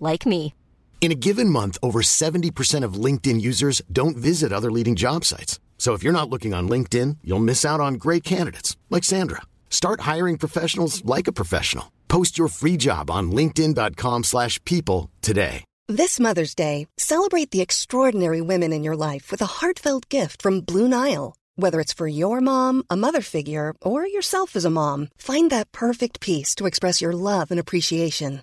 like me. In a given month, over 70% of LinkedIn users don't visit other leading job sites. So if you're not looking on LinkedIn, you'll miss out on great candidates like Sandra. Start hiring professionals like a professional. Post your free job on linkedin.com/people slash people today. This Mother's Day, celebrate the extraordinary women in your life with a heartfelt gift from Blue Nile. Whether it's for your mom, a mother figure, or yourself as a mom, find that perfect piece to express your love and appreciation.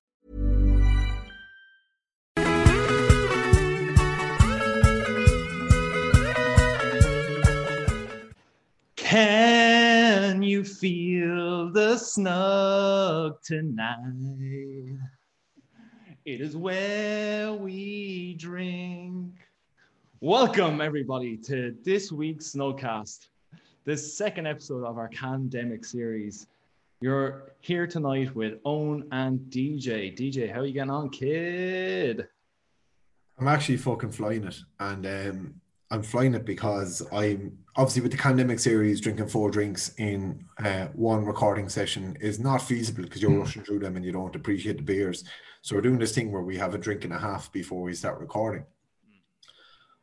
Can you feel the snug tonight? It is where we drink. Welcome, everybody, to this week's Snugcast, the second episode of our pandemic series. You're here tonight with Owen and DJ. DJ, how are you getting on, kid? I'm actually fucking flying it, and um, I'm flying it because I'm obviously with the pandemic series, drinking four drinks in uh, one recording session is not feasible because you're rushing through them and you don't appreciate the beers. So we're doing this thing where we have a drink and a half before we start recording,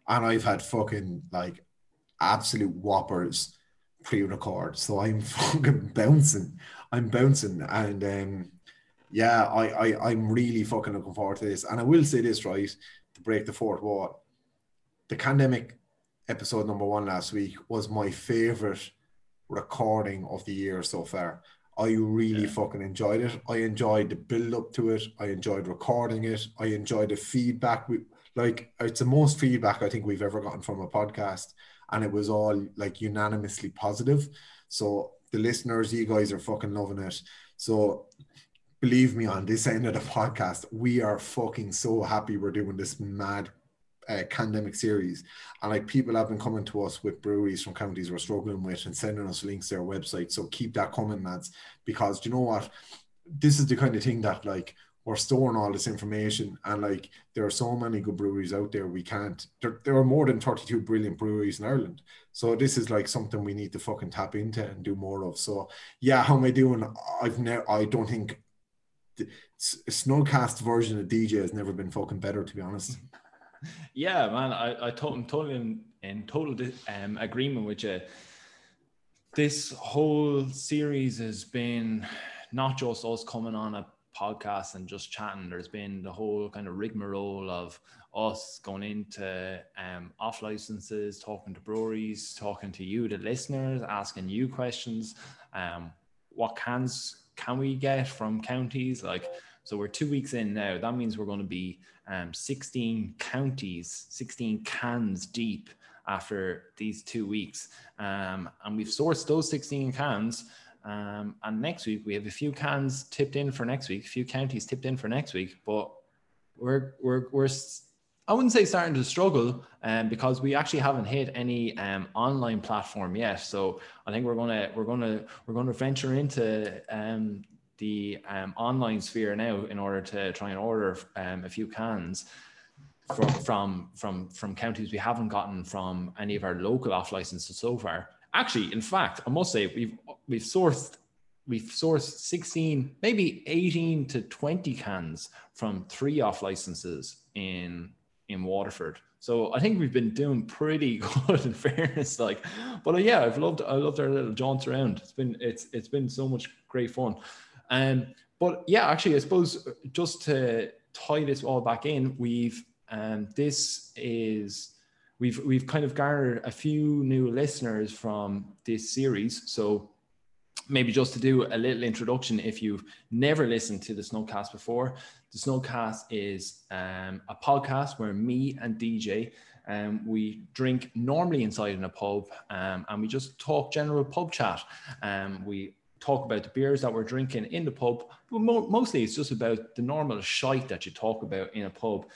and I've had fucking like absolute whoppers pre-record, so I'm fucking bouncing. I'm bouncing, and um, yeah, I, I I'm really fucking looking forward to this. And I will say this right to break the fourth wall the pandemic episode number one last week was my favorite recording of the year so far. I really Yeah. fucking enjoyed it. I enjoyed the build up to it. I enjoyed recording it. I enjoyed the feedback. We like it's the most feedback I think we've ever gotten from a podcast, and it was all like unanimously positive. So the listeners, you guys are fucking loving it. So believe me, on this end of the podcast, we are fucking so happy we're doing this mad uh, pandemic series. And like people have been coming to us with breweries from counties we're struggling with and sending us links to their website. So keep that coming, lads, because you know what? This is the kind of thing that like we're storing all this information and like there are so many good breweries out there we can't there, there are more than 32 brilliant breweries in Ireland so this is like something we need to fucking tap into and do more of so yeah how am I doing I've never I don't think the Snugcast version of DJ has never been fucking better to be honest Yeah, man, I, I to- I'm totally in, in total um, agreement with you. This whole series has been not just us coming on a podcast and just chatting. There's been the whole kind of rigmarole of us going into um, off licenses, talking to breweries, talking to you, the listeners, asking you questions. Um, what cans can we get from counties? Like, so we're two weeks in now. That means we're going to be um, 16 counties, 16 cans deep after these two weeks. Um, and we've sourced those 16 cans. Um, and next week we have a few cans tipped in for next week, a few counties tipped in for next week. But we're we're we're I wouldn't say starting to struggle, um, because we actually haven't hit any um, online platform yet. So I think we're gonna we're gonna we're gonna venture into um, the um, online sphere now in order to try and order um, a few cans from from from from counties we haven't gotten from any of our local off licenses so far. Actually, in fact, I must say we've we've sourced we've sourced 16, maybe 18 to 20 cans from three off licenses in in Waterford. So I think we've been doing pretty good in fairness. Like, but uh, yeah, I've loved I loved our little jaunts around. It's been it's it's been so much great fun. Um, but yeah, actually, I suppose uh, just to tie this all back in, we've um, this is we've we've kind of garnered a few new listeners from this series. So maybe just to do a little introduction, if you've never listened to the Snugcast before, the Snugcast is um, a podcast where me and DJ um, we drink normally inside in a pub um, and we just talk general pub chat. Um, we talk about the beers that we're drinking in the pub, but mo- mostly it's just about the normal shite that you talk about in a pub.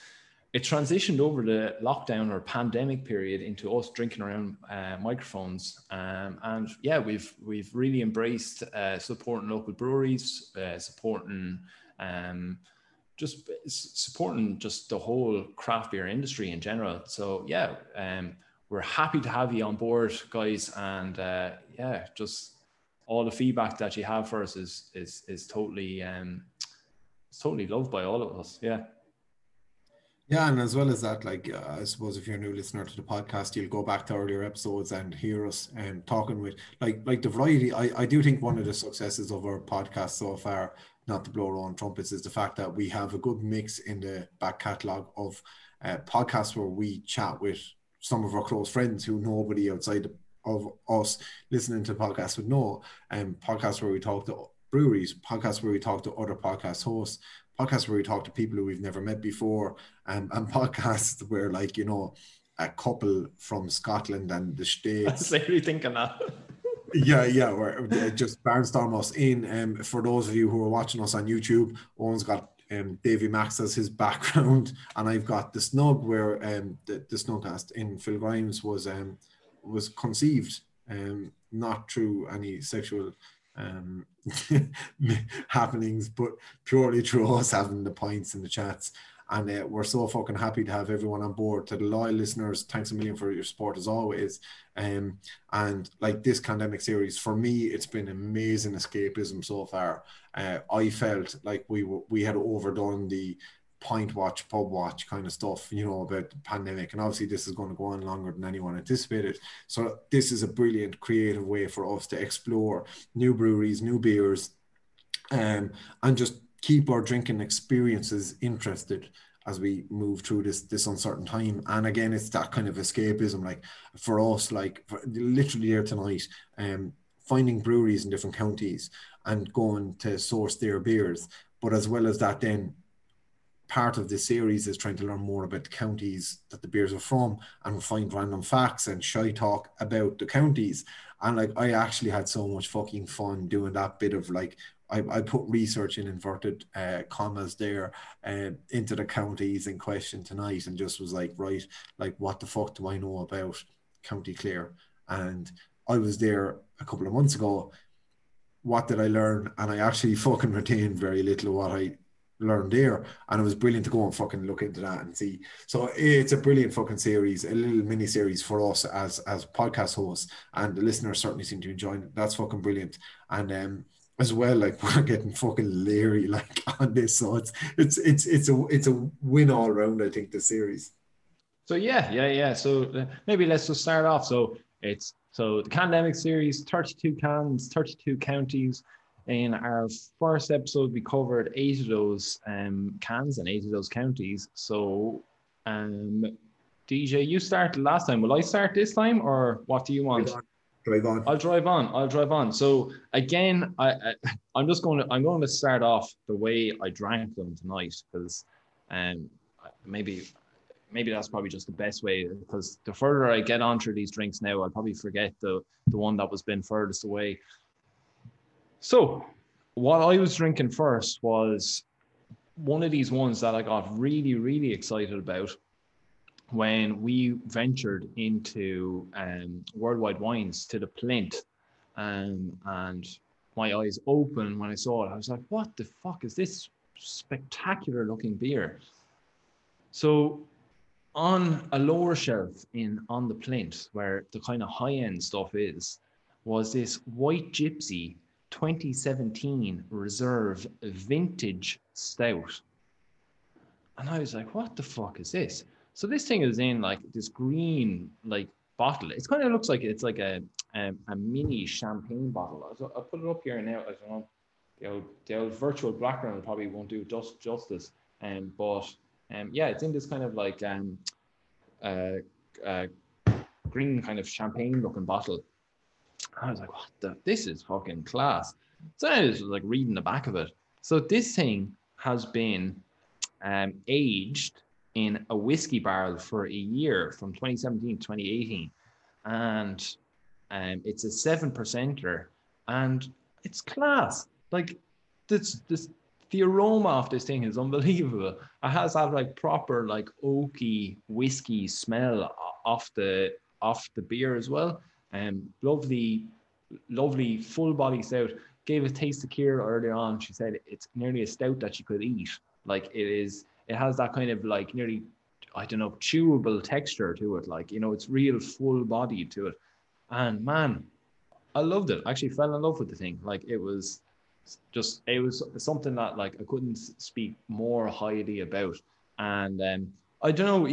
It transitioned over the lockdown or pandemic period into us drinking around uh, microphones, um, and yeah, we've we've really embraced uh, supporting local breweries, uh, supporting um, just supporting just the whole craft beer industry in general. So yeah, um, we're happy to have you on board, guys, and uh, yeah, just all the feedback that you have for us is is is totally um, it's totally loved by all of us. Yeah. Yeah, and as well as that, like uh, I suppose if you're a new listener to the podcast, you'll go back to earlier episodes and hear us um, talking with like like the variety. I, I do think one of the successes of our podcast so far not to blow our own trumpets, is the fact that we have a good mix in the back catalogue of uh, podcasts where we chat with some of our close friends who nobody outside of us listening to podcasts would know, and um, podcasts where we talk to breweries, podcasts where we talk to other podcast hosts, podcasts where we talk to people who we've never met before, um, and podcasts where, like, you know, a couple from Scotland and the States. I was thinking that yeah, yeah, we're uh, just barnstorm us in. Um, for those of you who are watching us on YouTube, Owen's got um, Davy Max as his background, and I've got the snug where um, the, the snugcast in Phil Grimes was um, was conceived um, not through any sexual um, happenings, but purely through us having the points and the chats. And uh, we're so fucking happy to have everyone on board. To the loyal listeners, thanks a million for your support as always. Um, and like this pandemic series, for me, it's been amazing escapism so far. Uh, I felt like we were, we had overdone the point watch, pub watch kind of stuff, you know, about the pandemic. And obviously, this is going to go on longer than anyone anticipated. So, this is a brilliant, creative way for us to explore new breweries, new beers, um, and just keep our drinking experiences interested as we move through this this uncertain time and again it's that kind of escapism like for us like for, literally here tonight um finding breweries in different counties and going to source their beers but as well as that then part of this series is trying to learn more about the counties that the beers are from and find random facts and shy talk about the counties and like i actually had so much fucking fun doing that bit of like I, I put research in inverted uh, commas there uh, into the counties in question tonight and just was like, right, like what the fuck do I know about County Clare? And I was there a couple of months ago. What did I learn? And I actually fucking retained very little of what I learned there. And it was brilliant to go and fucking look into that and see. So it's a brilliant fucking series, a little mini series for us as as podcast hosts. And the listeners certainly seem to enjoy it. That's fucking brilliant. And um as well. Like we're getting fucking leery like on this, so it's it's it's it's a it's a win all around. I think the series. So yeah, yeah, yeah. So uh, maybe let's just start off. So it's so the pandemic series, 32 cans, 32 counties. In our first episode, we covered eight of those um, cans and eight of those counties. So, um, DJ, you started last time. Will I start this time, or what do you want? drive on. I'll drive on. I'll drive on. So again, I, I am just going to I'm going to start off the way I drank them tonight because um maybe maybe that's probably just the best way because the further I get on through these drinks now, I'll probably forget the the one that was been furthest away. So what I was drinking first was one of these ones that I got really, really excited about when we ventured into um, worldwide wines to the plinth um, and my eyes opened when i saw it. I was like what the fuck is this spectacular looking beer? So on a lower shelf in on the plinth where the kind of high end stuff is was this white gypsy 2017 reserve vintage stout and i was like what the fuck is this so this thing is in like this green like bottle. It kind of looks like it's like a a, a mini champagne bottle. So I'll put it up here now. I don't know. The old, the old virtual background probably won't do just justice. Um, but um, yeah, it's in this kind of like um, uh, uh, green kind of champagne looking bottle. I was like, what the? This is fucking class. So I was like reading the back of it. So this thing has been um, aged in a whiskey barrel for a year from 2017 to 2018. And um, it's a seven percenter and it's class. Like this, this, the aroma of this thing is unbelievable. It has that like proper like oaky whiskey smell off the off the beer as well. Um, lovely, lovely full body stout. Gave a taste of Kira earlier on. She said it's nearly a stout that you could eat. Like it is, it has that kind of like nearly, I don't know, chewable texture to it. Like you know, it's real full body to it. And man, I loved it. I actually fell in love with the thing. Like it was just it was something that like I couldn't speak more highly about. And um, I don't know.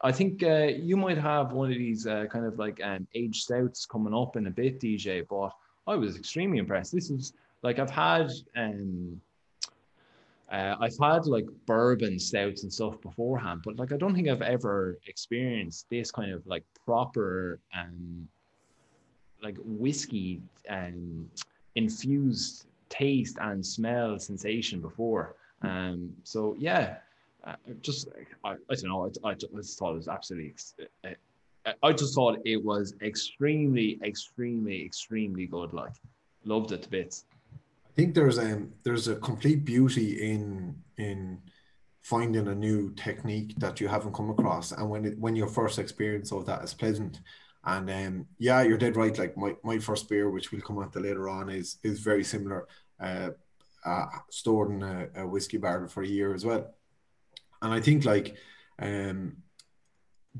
I think uh, you might have one of these uh, kind of like um, age stouts coming up in a bit, DJ. But I was extremely impressed. This is like I've had um, uh, I've had like bourbon stouts and stuff beforehand, but like I don't think I've ever experienced this kind of like proper um like whiskey um infused taste and smell sensation before. Um, so yeah, uh, just I, I don't know. I, I, just thought it was absolutely. Uh, uh, I just thought it was extremely, extremely, extremely good. Like, loved it to bits. I think there's um there's a complete beauty in in finding a new technique that you haven't come across, and when it when your first experience of that is pleasant. And um, yeah, you're dead right. Like my, my first beer, which we'll come on to later on, is is very similar. Uh, uh, stored in a, a whiskey barrel for a year as well and I think like um,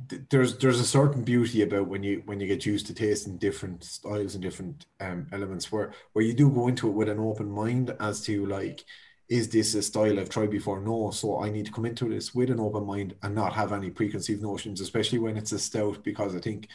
th- there's there's a certain beauty about when you when you get used to tasting different styles and different um, elements where where you do go into it with an open mind as to like is this a style I've tried before? No, so I need to come into this with an open mind and not have any preconceived notions, especially when it's a stout, because I think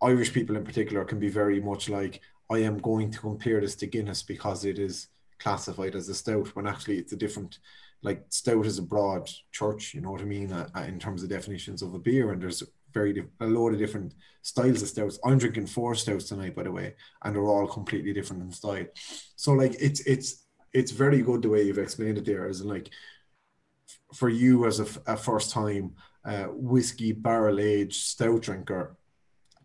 Irish people in particular can be very much like I am going to compare this to Guinness because it is classified as a stout when actually it's a different like stout is a broad church, you know what I mean, uh, uh, in terms of definitions of a beer, and there's very a load of different styles of stouts. I'm drinking four stouts tonight, by the way, and they're all completely different in style. So like it's it's it's very good the way you've explained it there, as in like for you as a, a first time uh, whiskey barrel aged stout drinker,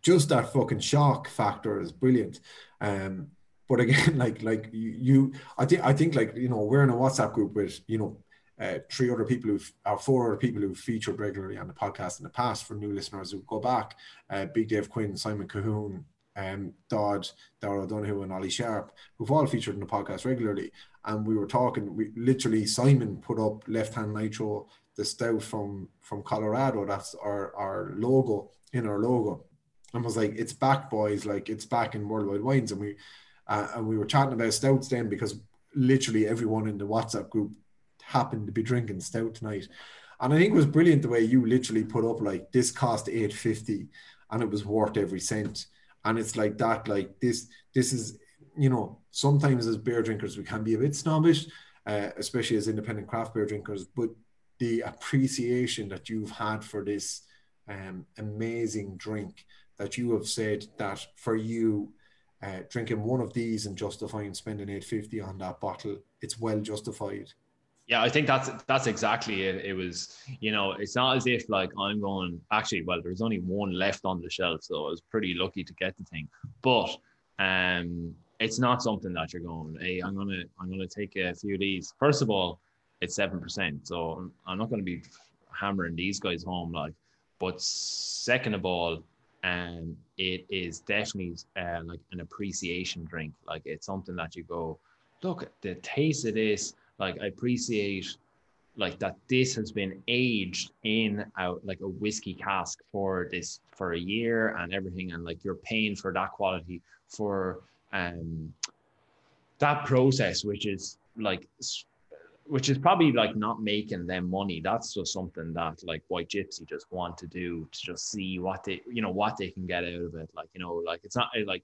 just that fucking shock factor is brilliant. Um, but again, like like you, you, I think I think like you know we're in a WhatsApp group with you know uh, three other people who've or four other people who've featured regularly on the podcast in the past for new listeners who go back. Uh, Big Dave Quinn, Simon Cahoon, um, Dodd, Darrell Donoghue, and Ollie Sharp, who've all featured in the podcast regularly. And we were talking. We literally Simon put up Left Hand Nitro, the stout from from Colorado. That's our our logo in our logo, and was like, "It's back, boys! Like it's back in Worldwide Wines." And we uh, and we were chatting about stouts then because literally everyone in the WhatsApp group happened to be drinking stout tonight. And I think it was brilliant the way you literally put up like this cost 850 and it was worth every cent. And it's like that, like this, this is, you know, sometimes as beer drinkers, we can be a bit snobbish, uh, especially as independent craft beer drinkers, but the appreciation that you've had for this um, amazing drink that you have said that for you uh, drinking one of these and justifying spending 850 on that bottle it's well justified yeah i think that's that's exactly it it was you know it's not as if like i'm going actually well there's only one left on the shelf so i was pretty lucky to get the thing but um it's not something that you're going hey i'm gonna i'm gonna take a few of these first of all it's seven percent so i'm not going to be hammering these guys home like but second of all and it is definitely uh, like an appreciation drink. Like it's something that you go, look, the taste of this. Like I appreciate like that this has been aged in out like a whiskey cask for this for a year and everything and like you're paying for that quality for um that process which is like which is probably like not making them money. That's just something that like White Gypsy just want to do to just see what they, you know, what they can get out of it. Like, you know, like it's not like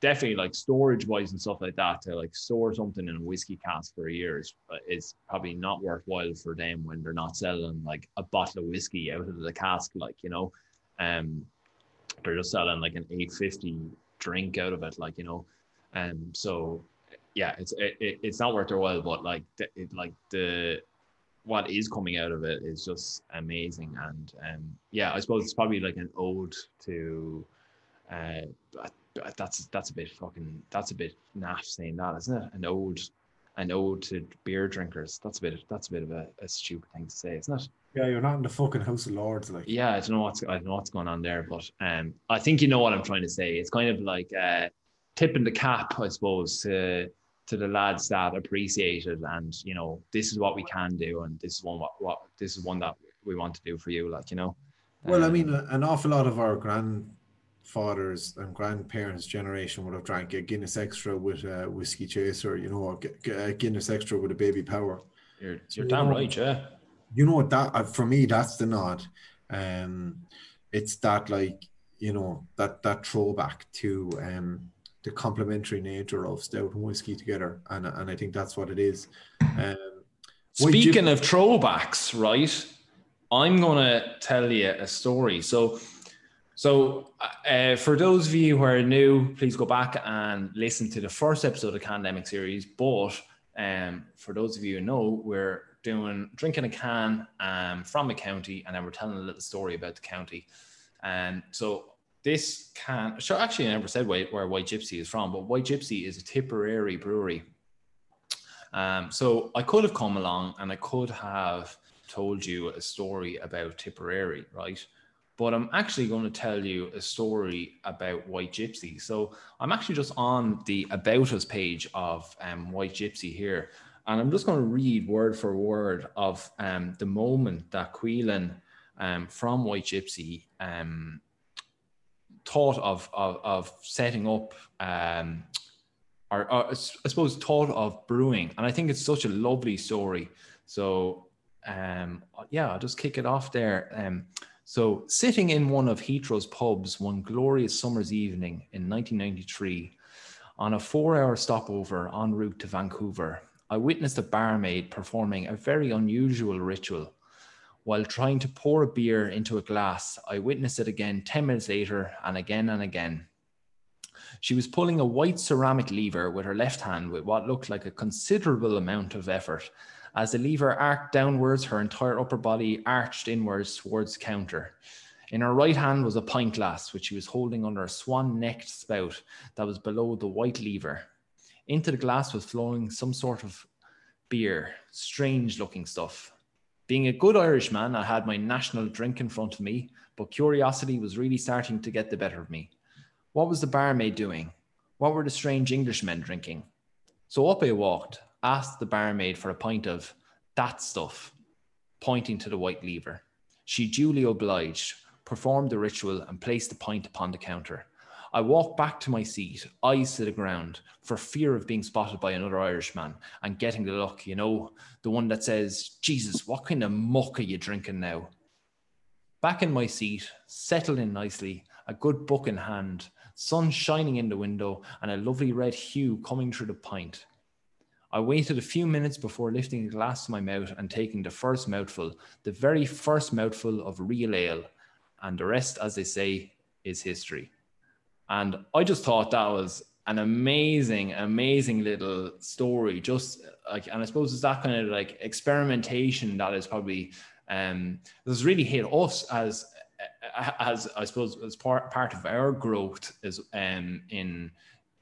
definitely like storage wise and stuff like that to like store something in a whiskey cask for years year is, is probably not worthwhile for them when they're not selling like a bottle of whiskey out of the cask, like, you know, um, they're just selling like an 850 drink out of it, like you know. Um, so yeah, it's it, it's not worth their while, but like the, it, like the what is coming out of it is just amazing, and um, yeah, I suppose it's probably like an ode to. Uh, that's that's a bit fucking that's a bit naff saying that, isn't it? An ode, an ode to beer drinkers. That's a bit that's a bit of a, a stupid thing to say, isn't it? Yeah, you're not in the fucking House of Lords, like. Yeah, I don't know what's I don't know what's going on there, but um, I think you know what I'm trying to say. It's kind of like uh, tipping the cap, I suppose, to to the lads that appreciate it, and you know, this is what we can do, and this is one what, what this is one that we want to do for you, like you know. Well, um, I mean, an awful lot of our grandfathers and grandparents' generation would have drank a Guinness Extra with a whiskey chaser, you know, a Guinness Extra with a baby power. You're, you're damn know, right, yeah. You know what that uh, for me, that's the nod. Um, it's that like you know that that throwback to um the complementary nature of stout and whiskey together, and and I think that's what it is. Um, Speaking of throwbacks, right? I'm gonna tell you a story. So, so uh, for those of you who are new, please go back and listen to the first episode of the Pandemic series. But um, for those of you who know, we're doing drinking a can um, from a county, and then we're telling a little story about the county. And so this can so actually I never said where, where White Gypsy is from, but White Gypsy is a Tipperary brewery. Um, so I could have come along and I could have told you a story about Tipperary, right? But I'm actually going to tell you a story about White Gypsy. So I'm actually just on the About Us page of um, White Gypsy here. And I'm just going to read word for word of um, the moment that Cuilan um, from White Gypsy um, thought of of, of setting up um, or, or, I suppose thought of brewing, and I think it's such a lovely story. So um, yeah, I'll just kick it off there. So sitting in one of Heathrow's pubs one glorious summer's evening in 1993, on a four-hour stopover en route to Vancouver, I witnessed a barmaid performing a very unusual ritual while trying to pour a beer into a glass, I witnessed it again 10 minutes later and again and again. She was pulling a white ceramic lever with her left hand with what looked like a considerable amount of effort. As the lever arced downwards, her entire upper body arched inwards towards counter. In her right hand was a pint glass, which she was holding under a swan necked spout that was below the white lever. Into the glass was flowing some sort of beer, strange looking stuff. Being a good Irishman, I had my national drink in front of me, but curiosity was really starting to get the better of me. What was the barmaid doing? What were the strange Englishmen drinking? So up I walked, asked the barmaid for a pint of that stuff, pointing to the white lever. She duly obliged, performed the ritual, and placed the pint upon the counter. I walked back to my seat, eyes to the ground, for fear of being spotted by another Irishman and getting the look, you know, the one that says, Jesus, what kind of muck are you drinking now? Back in my seat, settled in nicely, a good book in hand, sun shining in the window, and a lovely red hue coming through the pint. I waited a few minutes before lifting a glass to my mouth and taking the first mouthful, the very first mouthful of real ale, and the rest, as they say, is history. And I just thought that was an amazing, amazing little story. Just like, and I suppose it's that kind of like experimentation that is probably um has really hit us as as I suppose as part part of our growth is um in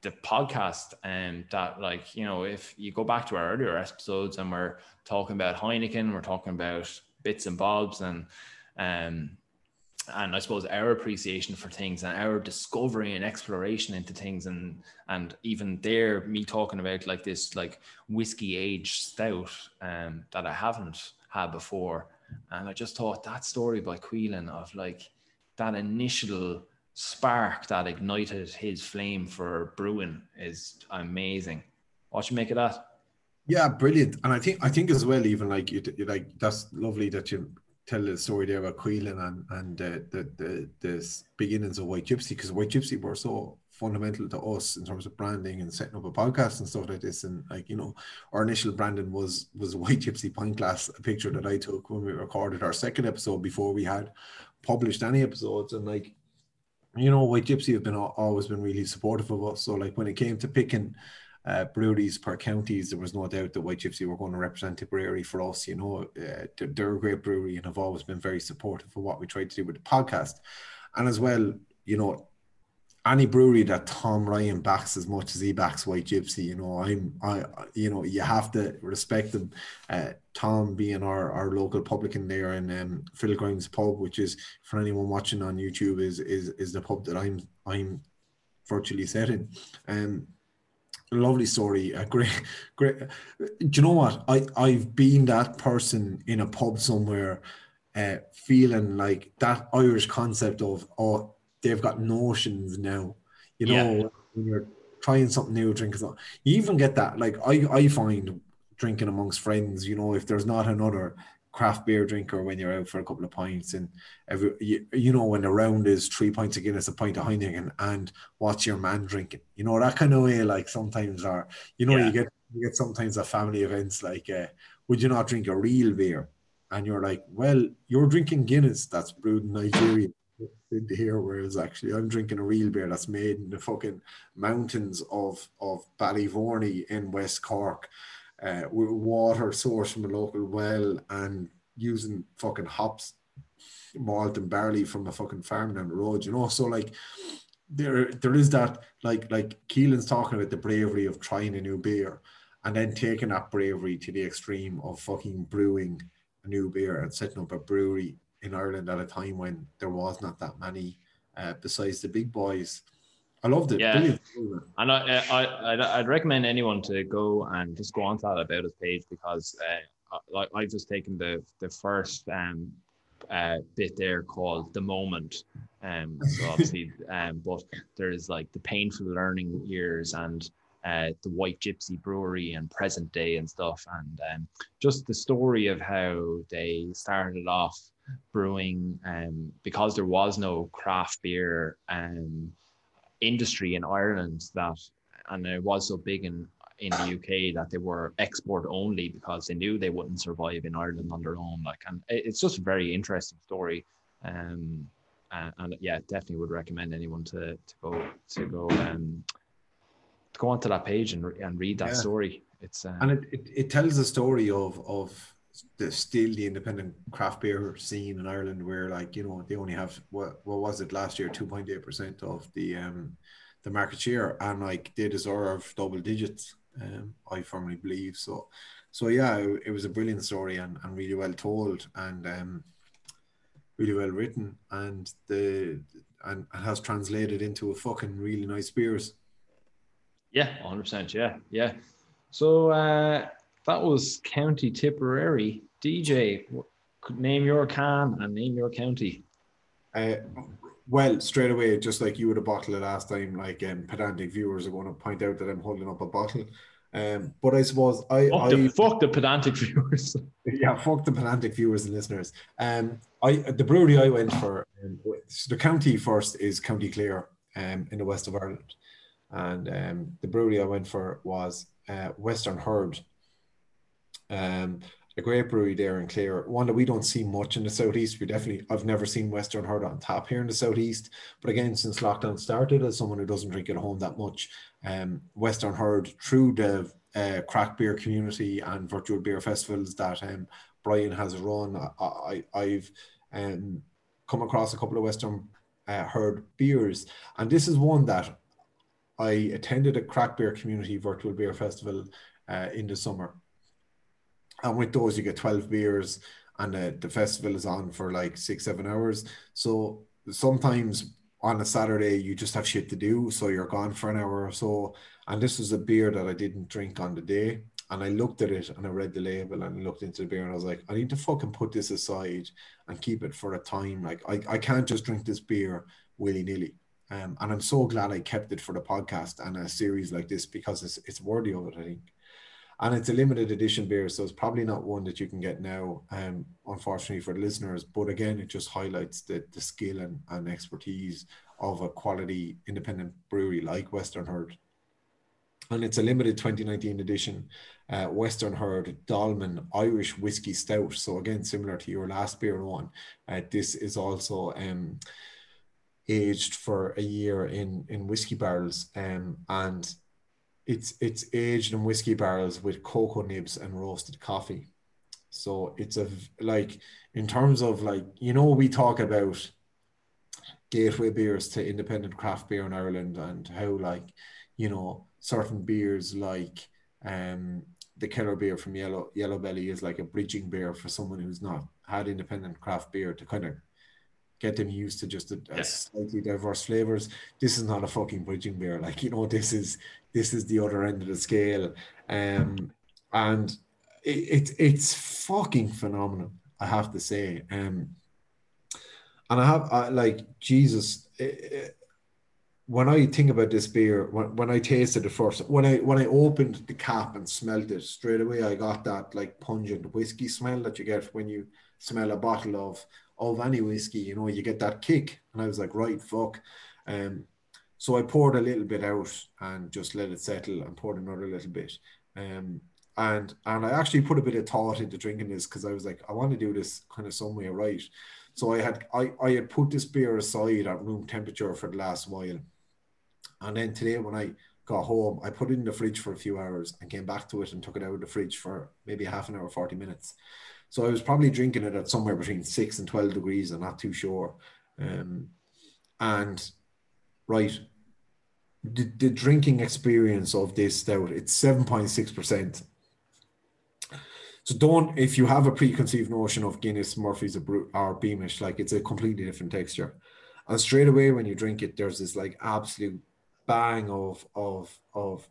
the podcast and that like you know if you go back to our earlier episodes and we're talking about Heineken, we're talking about bits and bobs and um and I suppose our appreciation for things and our discovery and exploration into things and and even there me talking about like this like whiskey aged stout um that I haven't had before. And I just thought that story by Cuilan of like that initial spark that ignited his flame for brewing is amazing. What you make of that? Yeah, brilliant. And I think I think as well, even like you, like that's lovely that you tell the story there about Cuilan and and uh, the the the beginnings of White Gypsy because White Gypsy were so fundamental to us in terms of branding and setting up a podcast and stuff like this. And like you know, our initial branding was was White Gypsy pint glass, a picture that I took when we recorded our second episode before we had published any episodes. And like you know, White Gypsy have been always been really supportive of us. So like when it came to picking uh, breweries per counties, there was no doubt that White Gypsy were going to represent Tipperary for us. You know, uh, they're, they're, a great brewery and have always been very supportive of what we tried to do with the podcast. And as well, you know, any brewery that Tom Ryan backs as much as he backs White Gypsy, you know, I'm, I, you know, you have to respect them. Uh, Tom being our, our local publican there in um, Phil Grimes pub, which is for anyone watching on YouTube, is is is the pub that I'm I'm virtually setting. Um, lovely story. A great, great. Do you know what? I I've been that person in a pub somewhere, uh, feeling like that Irish concept of oh they've got notions now. You know, yeah. when you're trying something new, drinking something, you even get that. Like I, I find drinking amongst friends, you know, if there's not another craft beer drinker when you're out for a couple of pints and every you, you know when the round is three pints of Guinness, a pint of Heineken, and what's your man drinking? You know that kind of way. Like sometimes, are you know, yeah. you get you get sometimes at family events like, uh, would you not drink a real beer? And you're like, well, you're drinking Guinness that's brewed in Nigeria here, whereas actually I'm drinking a real beer that's made in the fucking mountains of of Ballyvourney in West Cork, uh, with water sourced from a local well and using fucking hops, malt and barley from a fucking farm down the road. You know, so like there there is that like like Cuilan's talking about the bravery of trying a new beer and then taking that bravery to the extreme of fucking brewing a new beer and setting up a brewery in Ireland at a time when there was not that many uh, besides the big boys. I loved it. Yeah, Brilliant. and I, I, I'd, I'd, recommend anyone to go and just go on to that about his page because, uh, like, I've just taken the the first um, uh, bit there called the moment. Um, so obviously, um, but there's like the painful learning years and uh, the White Gypsy Brewery and present day and stuff, and um, just the story of how they started off brewing um, because there was no craft beer um, industry in Ireland that and it was so big in in the UK that they were export only because they knew they wouldn't survive in Ireland on their own like and it's just a very interesting story um and, and yeah definitely would recommend anyone to to go to go um to go onto that page and, and read that yeah. story it's uh, and it, it, it tells a story of of the still the independent craft beer scene in Ireland where like you know they only have what what was it last year? 2.8 percent of the um the market share. And like they deserve double digits um I firmly believe. So so yeah it, it was a brilliant story and, and really well told and um really well written. And the and, and has translated into a fucking really nice beers. Yeah hundred percent. yeah yeah. So uh that was County Tipperary. DJ, name your can and name your county. Uh, well, straight away, just like you would have bottle last time, like um, pedantic viewers are going to point out that I'm holding up a bottle. Um, but I suppose I fuck, I, the, fuck the pedantic viewers. yeah, fuck the pedantic viewers and listeners. Um, I the brewery I went for, um, the county first is County Clare, um, in the west of Ireland, and um, the brewery I went for was uh, Western Herd, um, a great brewery there in Clare, one that we don't see much in the southeast. We definitely, I've never seen Western Herd on tap here in the southeast. But again, since lockdown started, as someone who doesn't drink at home that much, um, Western Herd through the uh, craft beer community and virtual beer festivals that um, Brian has run, I, I, have um, come across a couple of Western uh, Herd beers, and this is one that I attended a craft beer community virtual beer festival uh, in the summer and with those you get 12 beers and uh, the festival is on for like six seven hours. So sometimes on a saturday you just have shit to do so you're gone for an hour or so. And this was a beer that i didn't drink on the day. And i looked at it and i read the label and looked into the beer and i was like i need to fucking put this aside and keep it for a time. Like i, I can't just drink this beer willy-nilly. Um, and i'm so glad i kept it for the podcast and a series like this because it's, it's worthy of it i think and it's a limited edition beer, so it's probably not one that you can get now. Um, unfortunately for the listeners, but again, it just highlights the the skill and, and expertise of a quality independent brewery like Western Herd. And it's a limited 2019 edition uh, Western Herd Dolmen Irish Whiskey Stout. So again, similar to your last beer one, uh, this is also um, aged for a year in in whiskey barrels, um, and it's it's aged in whiskey barrels with cocoa nibs and roasted coffee. So it's a like in terms of like you know we talk about gateway beers to independent craft beer in Ireland and how like you know certain beers like um the killer beer from Yellow Yellow Belly is like a bridging beer for someone who's not had independent craft beer to kind of get them used to just a, a slightly diverse flavors. This is not a fucking bridging beer. Like you know, this is this is the other end of the scale, um, and it, it it's fucking phenomenal. I have to say, um, and I have I, like Jesus. It, it, when I think about this beer, when, when I tasted it first, when I when I opened the cap and smelled it straight away, I got that like pungent whiskey smell that you get when you smell a bottle of of any whiskey, you know, you get that kick. And I was like, right, fuck. Um, so I poured a little bit out and just let it settle and poured another little bit. Um, and and I actually put a bit of thought into drinking this because I was like, I want to do this kind of some way right. So I had I, I had put this beer aside at room temperature for the last while. And then today when I got home, I put it in the fridge for a few hours and came back to it and took it out of the fridge for maybe half an hour, 40 minutes. So I was probably drinking it at somewhere between six and 12 degrees. I'm not too sure. Um, and right, the, the drinking experience of this stout, it's 7.6%. So don't, if you have a preconceived notion of Guinness, Murphy's, or Beamish, like it's a completely different texture. And straight away when you drink it, there's this like absolute bang of of of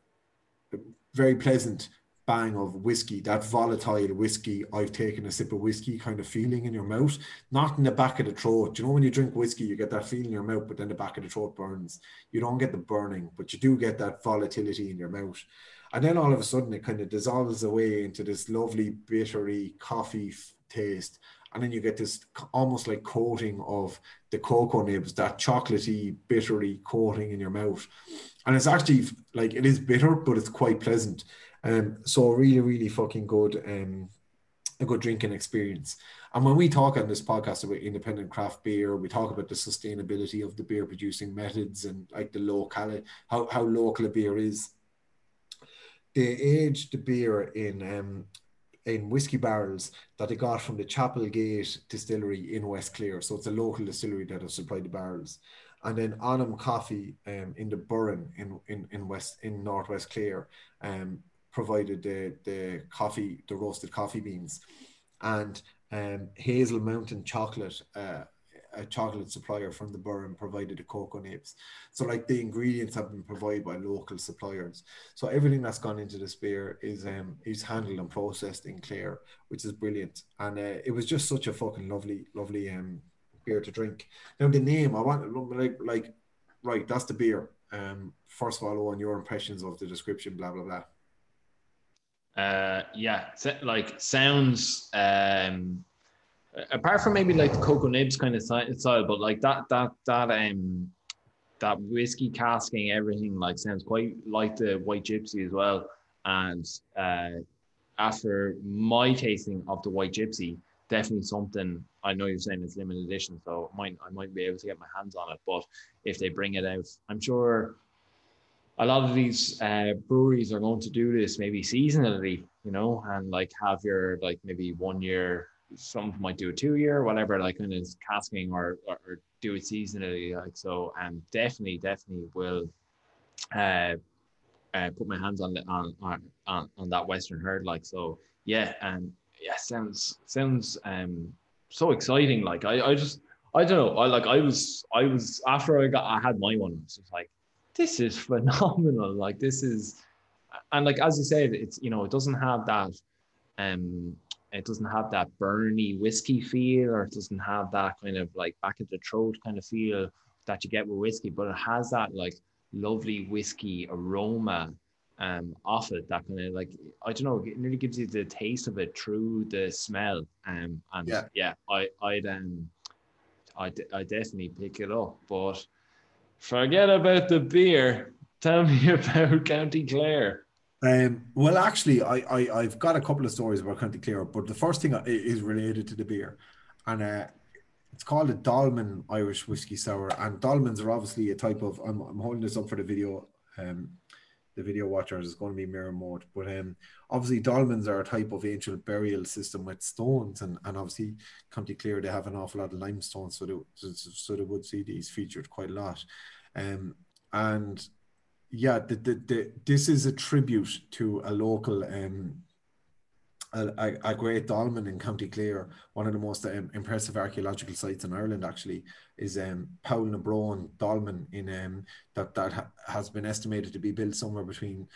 very pleasant bang of whiskey, that volatile whiskey, I've taken a sip of whiskey kind of feeling in your mouth, not in the back of the throat. You know, when you drink whiskey, you get that feeling in your mouth, but then the back of the throat burns. You don't get the burning, but you do get that volatility in your mouth. And then all of a sudden, it kind of dissolves away into this lovely, bittery coffee taste. And then you get this almost like coating of the cocoa nibs, that chocolatey, bittery coating in your mouth. And it's actually like it is bitter, but it's quite pleasant. Um, so really, really fucking good, um, a good drinking experience. And when we talk on this podcast about independent craft beer, we talk about the sustainability of the beer producing methods and like the local, how, how local a beer is. They aged the beer in um, in whiskey barrels that they got from the Chapel Gate distillery in West Clare. So it's a local distillery that has supplied the barrels. And then Anam Coffee um, in the Burren in, in, in West in Northwest Clare um, provided the the coffee, the roasted coffee beans, and um, Hazel Mountain Chocolate, uh, a chocolate supplier from the Burren, provided the cocoa nibs. So like the ingredients have been provided by local suppliers. So everything that's gone into this beer is um is handled and processed in Clare, which is brilliant. And uh, it was just such a fucking lovely, lovely um beer to drink. Now the name, I want like like right, that's the beer. Um, first of all, on your impressions of the description, blah blah blah. Uh, yeah, like sounds. Um, apart from maybe like the cocoa nibs kind of style, but like that that that um that whiskey casking everything like sounds quite like the white gypsy as well. And uh, after my tasting of the white gypsy, definitely something I know you're saying it's limited edition, so I might I might be able to get my hands on it. But if they bring it out, I'm sure a lot of these uh, breweries are going to do this maybe seasonally, you know, and like have your like maybe one year, some might do a two year, whatever, like kind of casking or, or, or do it seasonally. Like so, and definitely, definitely will uh, uh, put my hands on the on, on on that Western herd. Like so, yeah, and yeah, sounds sounds um so exciting. Like I I just I don't know. I like I was I was after I got I had my one. It was like this is phenomenal. Like this is, and like as you said, it's you know it doesn't have that, um, it doesn't have that burny whiskey feel, or it doesn't have that kind of like back at the throat kind of feel that you get with whiskey, but it has that like lovely whiskey aroma um off it that kind of like I don't know it nearly gives you the taste of it through the smell um and yeah, yeah I I'd um I I definitely pick it up but Forget about the beer. Tell me about County Clare. Um, well, actually, I, I I've got a couple of stories about County Clare, but the first thing is related to the beer, and uh, it's called a Dolmen Irish whiskey sour, and dolmens are obviously a type of. I'm, I'm holding this up for the video. Um, the video watchers is going to be mirror mode, but um, obviously dolmens are a type of ancient burial system with stones, and, and obviously County Clare they have an awful lot of limestone, so they, so they would see these featured quite a lot. Um, and yeah, the, the, the, this is a tribute to a local um, a, a, great dolmen in County Clare, one of the most um, impressive archaeological sites in Ireland, actually, is um, Paul na dolmen in um, that that ha- has been estimated to be built somewhere between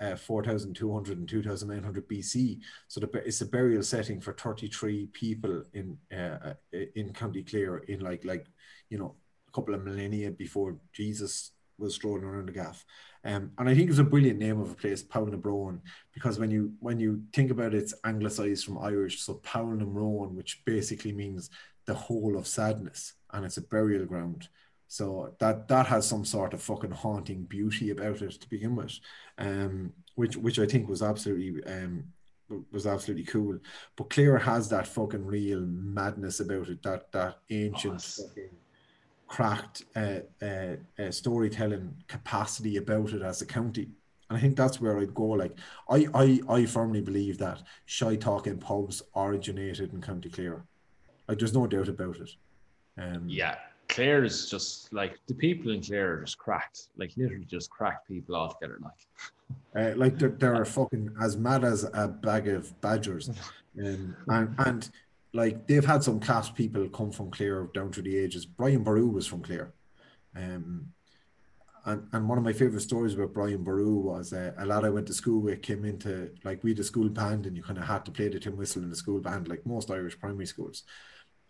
uh, 4,200 and 2,900 BC. So the, it's a burial setting for 33 people in uh, in County Clare in like like you know a couple of millennia before Jesus was strolling around the gaff. Um, and I think it's a brilliant name of a place, Poulnabrone, because when you when you think about it, it's anglicized from Irish, so Poulnabrone, which basically means the hole of sadness, and it's a burial ground. So that that has some sort of fucking haunting beauty about it to begin with, um, which which I think was absolutely um, was absolutely cool. But Clare has that fucking real madness about it, that that ancient oh, cracked uh, uh, uh, storytelling capacity about it as a county. And I think that's where I'd go. Like, I, I, I firmly believe that shy talking pubs originated in County Clare. Like, there's no doubt about it. Um, yeah, Clare is just like the people in Clare are just cracked, like literally just cracked people altogether. Like, uh, like they're, they're fucking as mad as a bag of badgers, um, and and like they've had some class people come from Clare down through the ages. Brian Boru was from Clare. Um, and, and one of my favorite stories about Brian Boru was uh, a lad I went to school with came into like we had a school band and you kind of had to play the tin whistle in the school band like most Irish primary schools.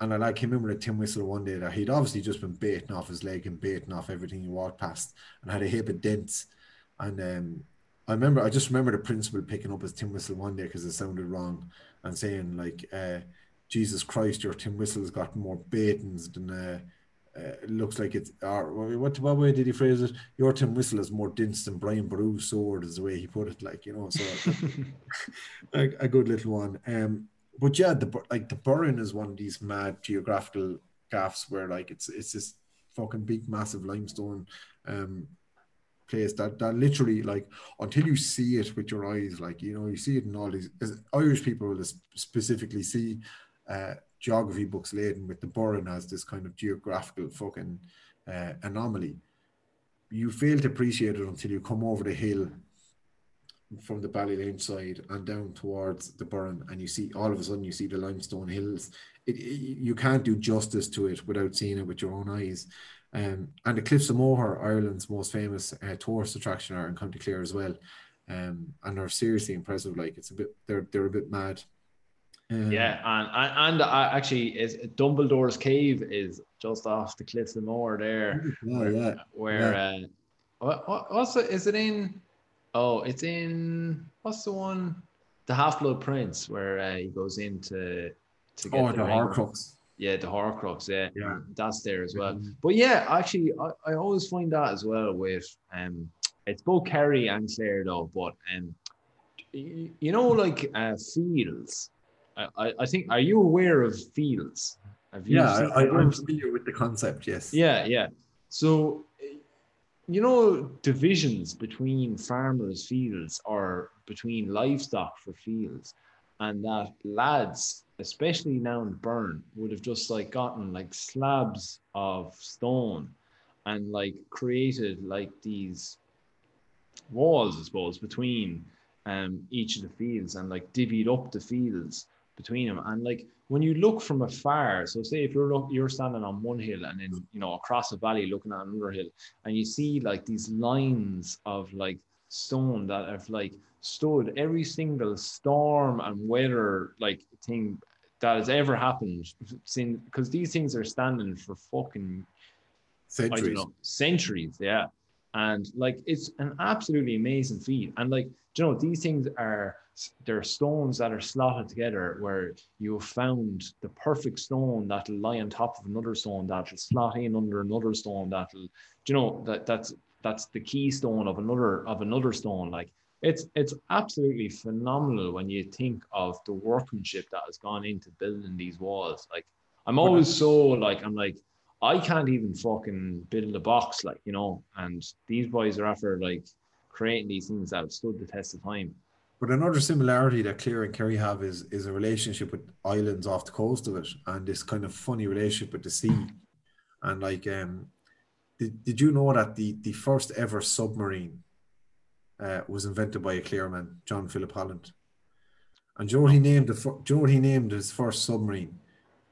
And a lad came in with a tin whistle one day that he'd obviously just been baiting off his leg and baiting off everything he walked past and had a heap of dents. And um, I remember I just remember the principal picking up his tin whistle one day because it sounded wrong and saying like uh, Jesus Christ, your Tim Whistle's got more baitings than uh, uh, it looks like it's. Or what, what way did he phrase it? Your Tim Whistle is more dense than Brian Boru's sword, is the way he put it. Like you know, so a, a, good little one. Um, but yeah, the like the Burren is one of these mad geographical gaffs where like it's it's this fucking big, massive limestone um place that that literally like until you see it with your eyes, like you know, you see it in all these Irish people will specifically see uh, geography books laden with the Burren as this kind of geographical fucking uh, anomaly. You fail to appreciate it until you come over the hill from the Ballylange side and down towards the Burren, and you see all of a sudden you see the limestone hills. It, it, you can't do justice to it without seeing it with your own eyes. Um, and the Cliffs of Moher, Ireland's most famous uh, tourist attraction, are in County Clare as well, um, and are seriously impressive. Like it's a bit, they're they're a bit mad. Um, yeah, and and, uh, actually, is Dumbledore's cave is just off the cliffs of Moher there. Yeah, where, yeah. Where yeah. Uh, what, what what's it? Is it in? Oh, it's in what's the one? The Half Blood Prince, where uh, he goes into to get oh, the, the Horcrux. Yeah, the Horcrux. Yeah, yeah, that's there as well. Mm-hmm. But yeah, actually, I, I always find that as well with um, it's both Kerry and Clare though. But um, you know, like uh, fields I, I think, are you aware of fields? Have you yeah, I, am familiar with the concept, yes. Yeah, yeah. So, you know, divisions between farmers' fields or between livestock for fields, and that lads, especially now in Burren, would have just like gotten like slabs of stone and like created like these walls, I suppose, between um, each of the fields and like divvied up the fields between them. And like when you look from afar, so say if you're look, you're standing on one hill and then you know across a valley looking at another hill, and you see like these lines of like stone that have like stood every single storm and weather like thing that has ever happened since because these things are standing for fucking centuries. Know, centuries, yeah. And like it's an absolutely amazing feat. And like, you know, these things are there are stones that are slotted together where you have found the perfect stone that'll lie on top of another stone that'll slot in under another stone that'll you know that that's that's the keystone of another of another stone like it's it's absolutely phenomenal when you think of the workmanship that has gone into building these walls like I'm always so like I'm like I can't even fucking build a box like you know, and these boys are after like creating these things that have stood the test of time. But another similarity that Clare and Kerry have is is a relationship with islands off the coast of it, and this kind of funny relationship with the sea. And like, um, did, did you know that the the first ever submarine uh, was invented by a Clare man, John Philip Holland? And do you know what he named the do you know what he named his first submarine?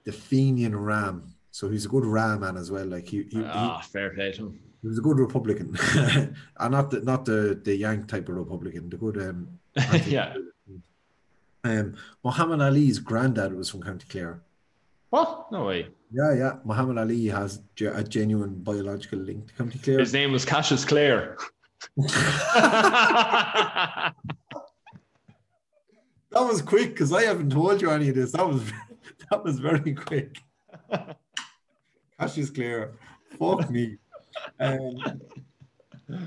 The Fenian Ram. So he's a good ram man as well. Like he, he, he- Ah, fair play to him. he was a good Republican, and not the not the the Yank type of Republican. The good um, yeah. um, Muhammad Ali's granddad was from County Clare. What? No way. Yeah, yeah. Muhammad Ali has a genuine biological link to County Clare. His name was Cassius Clare. That was quick because I haven't told you any of this. That was that was very quick. Cassius clear. fuck me. Um,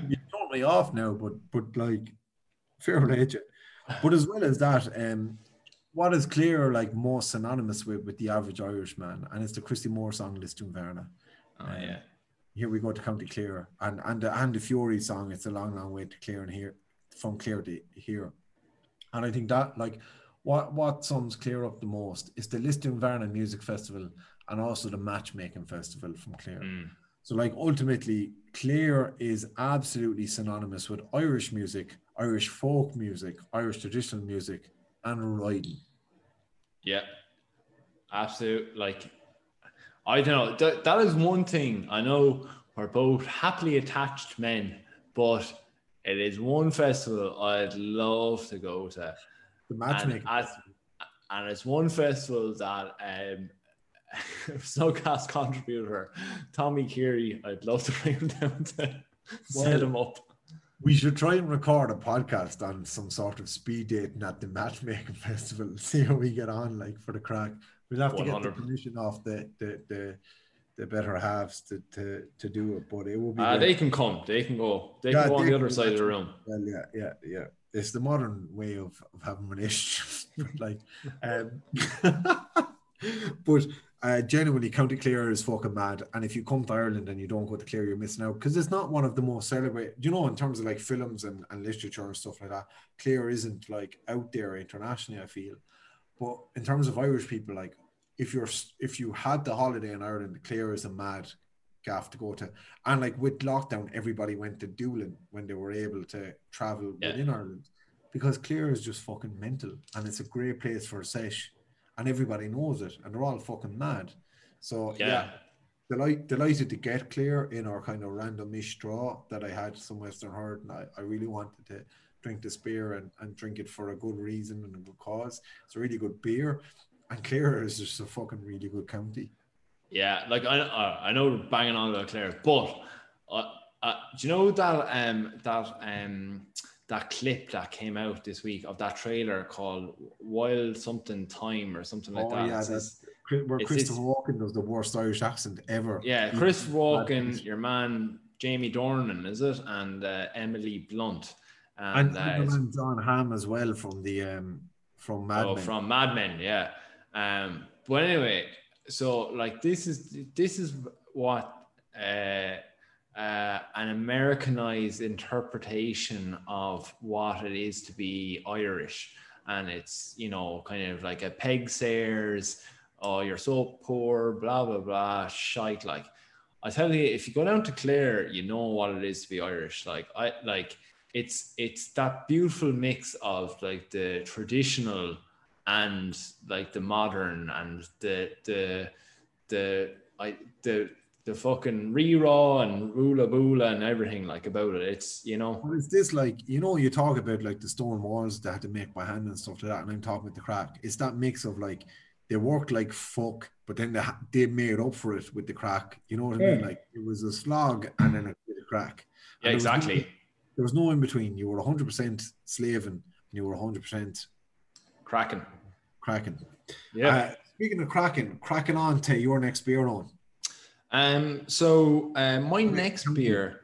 you me off now, but but like fair play to. But as well as that, um, what is clear like more synonymous with with the average Irishman, and it's the Christy Moore song "Lisdoonvarna." Oh yeah. Here we go to County Clare, and and the, and the Fury song. It's a long, long way to Clare and here from Clare to here. And I think that like what what sums Clare up the most is the Lisdoonvarna Music Festival and also the Matchmaking Festival from Clare. Mm. So like ultimately, Clare is absolutely synonymous with Irish music, Irish folk music, Irish traditional music, and riding. Yeah, absolute. Like, I don't know. That, that is one thing I know. We're both happily attached men, but it is one festival I'd love to go to, The and, Matchmaking. as, and it's one festival that um, Snugcast contributor Tommy Keary. I'd love to bring him down to set him up. We should try and record a podcast on some sort of speed dating at the matchmaking festival. See how we get on, like for the crack. We'll have to get the permission off the the the, the better halves to, to to do it, but it will be. Uh, they can come. They can go. They Yeah, can go on the other side of the room. Well, yeah, yeah, yeah. It's the modern way of, of having relationships. but like, um, but uh, genuinely, County Clare is fucking mad. And if you come to Ireland and you don't go to Clare, you're missing out because it's not one of the most celebrated. You know, in terms of like films and, and literature and stuff like that, Clare isn't like out there internationally. I feel, but in terms of Irish people, like if you're if you had the holiday in Ireland, Clare is a mad gaff to go to. And like with lockdown, everybody went to Doolin when they were able to travel Yeah. within Ireland because Clare is just fucking mental and it's a great place for a sesh and everybody knows it and they're all fucking mad. So yeah, Yeah. delight, delighted to get Clare in our kind of randomish draw that I had some Western Herd and I, I really wanted to drink this beer and, and drink it for a good reason and a good cause. It's a really good beer. And Clare is just a fucking really good county. Yeah, like I I I know we're banging on about Clare, but uh, uh, do you know that um that um that clip that came out this week of that trailer called Wild Something Time or something like oh that? yeah, It's that's where it's- Christopher Walken does the worst Irish accent ever. yeah, Chris Walken, your man Jamie Dornan, is it? And uh, Emily Blunt, and, and, uh, the it's- man Jon Hamm as well from the um from Mad oh, Men. from Mad Men, yeah. Um, but anyway, so like this is this is what uh, uh, an Americanized interpretation of what it is to be Irish, and it's you know kind of like a Peig Sayers, oh you're so poor, blah blah blah, shite like. I tell you, if you go down to Clare, you know what it is to be Irish. Like I like it's it's that beautiful mix of like the traditional and like the modern and the the the I the the fucking re-raw and rula bula and everything like about it. It's you know Well, it's this like you know you talk about like the stone walls they had to make by hand and stuff like that, and I'm talking about the crack. It's that mix of like they worked like fuck, but then they they made up for it with the crack. You know what I mean? Like it was a slog and then a crack. yeah there was no- exactly there was no in between. You were 100 percent slaving, and you were 100 percent cracking. cracking. Yeah. Uh, speaking of cracking, cracking on to your next beer on. Um, so uh, my next beer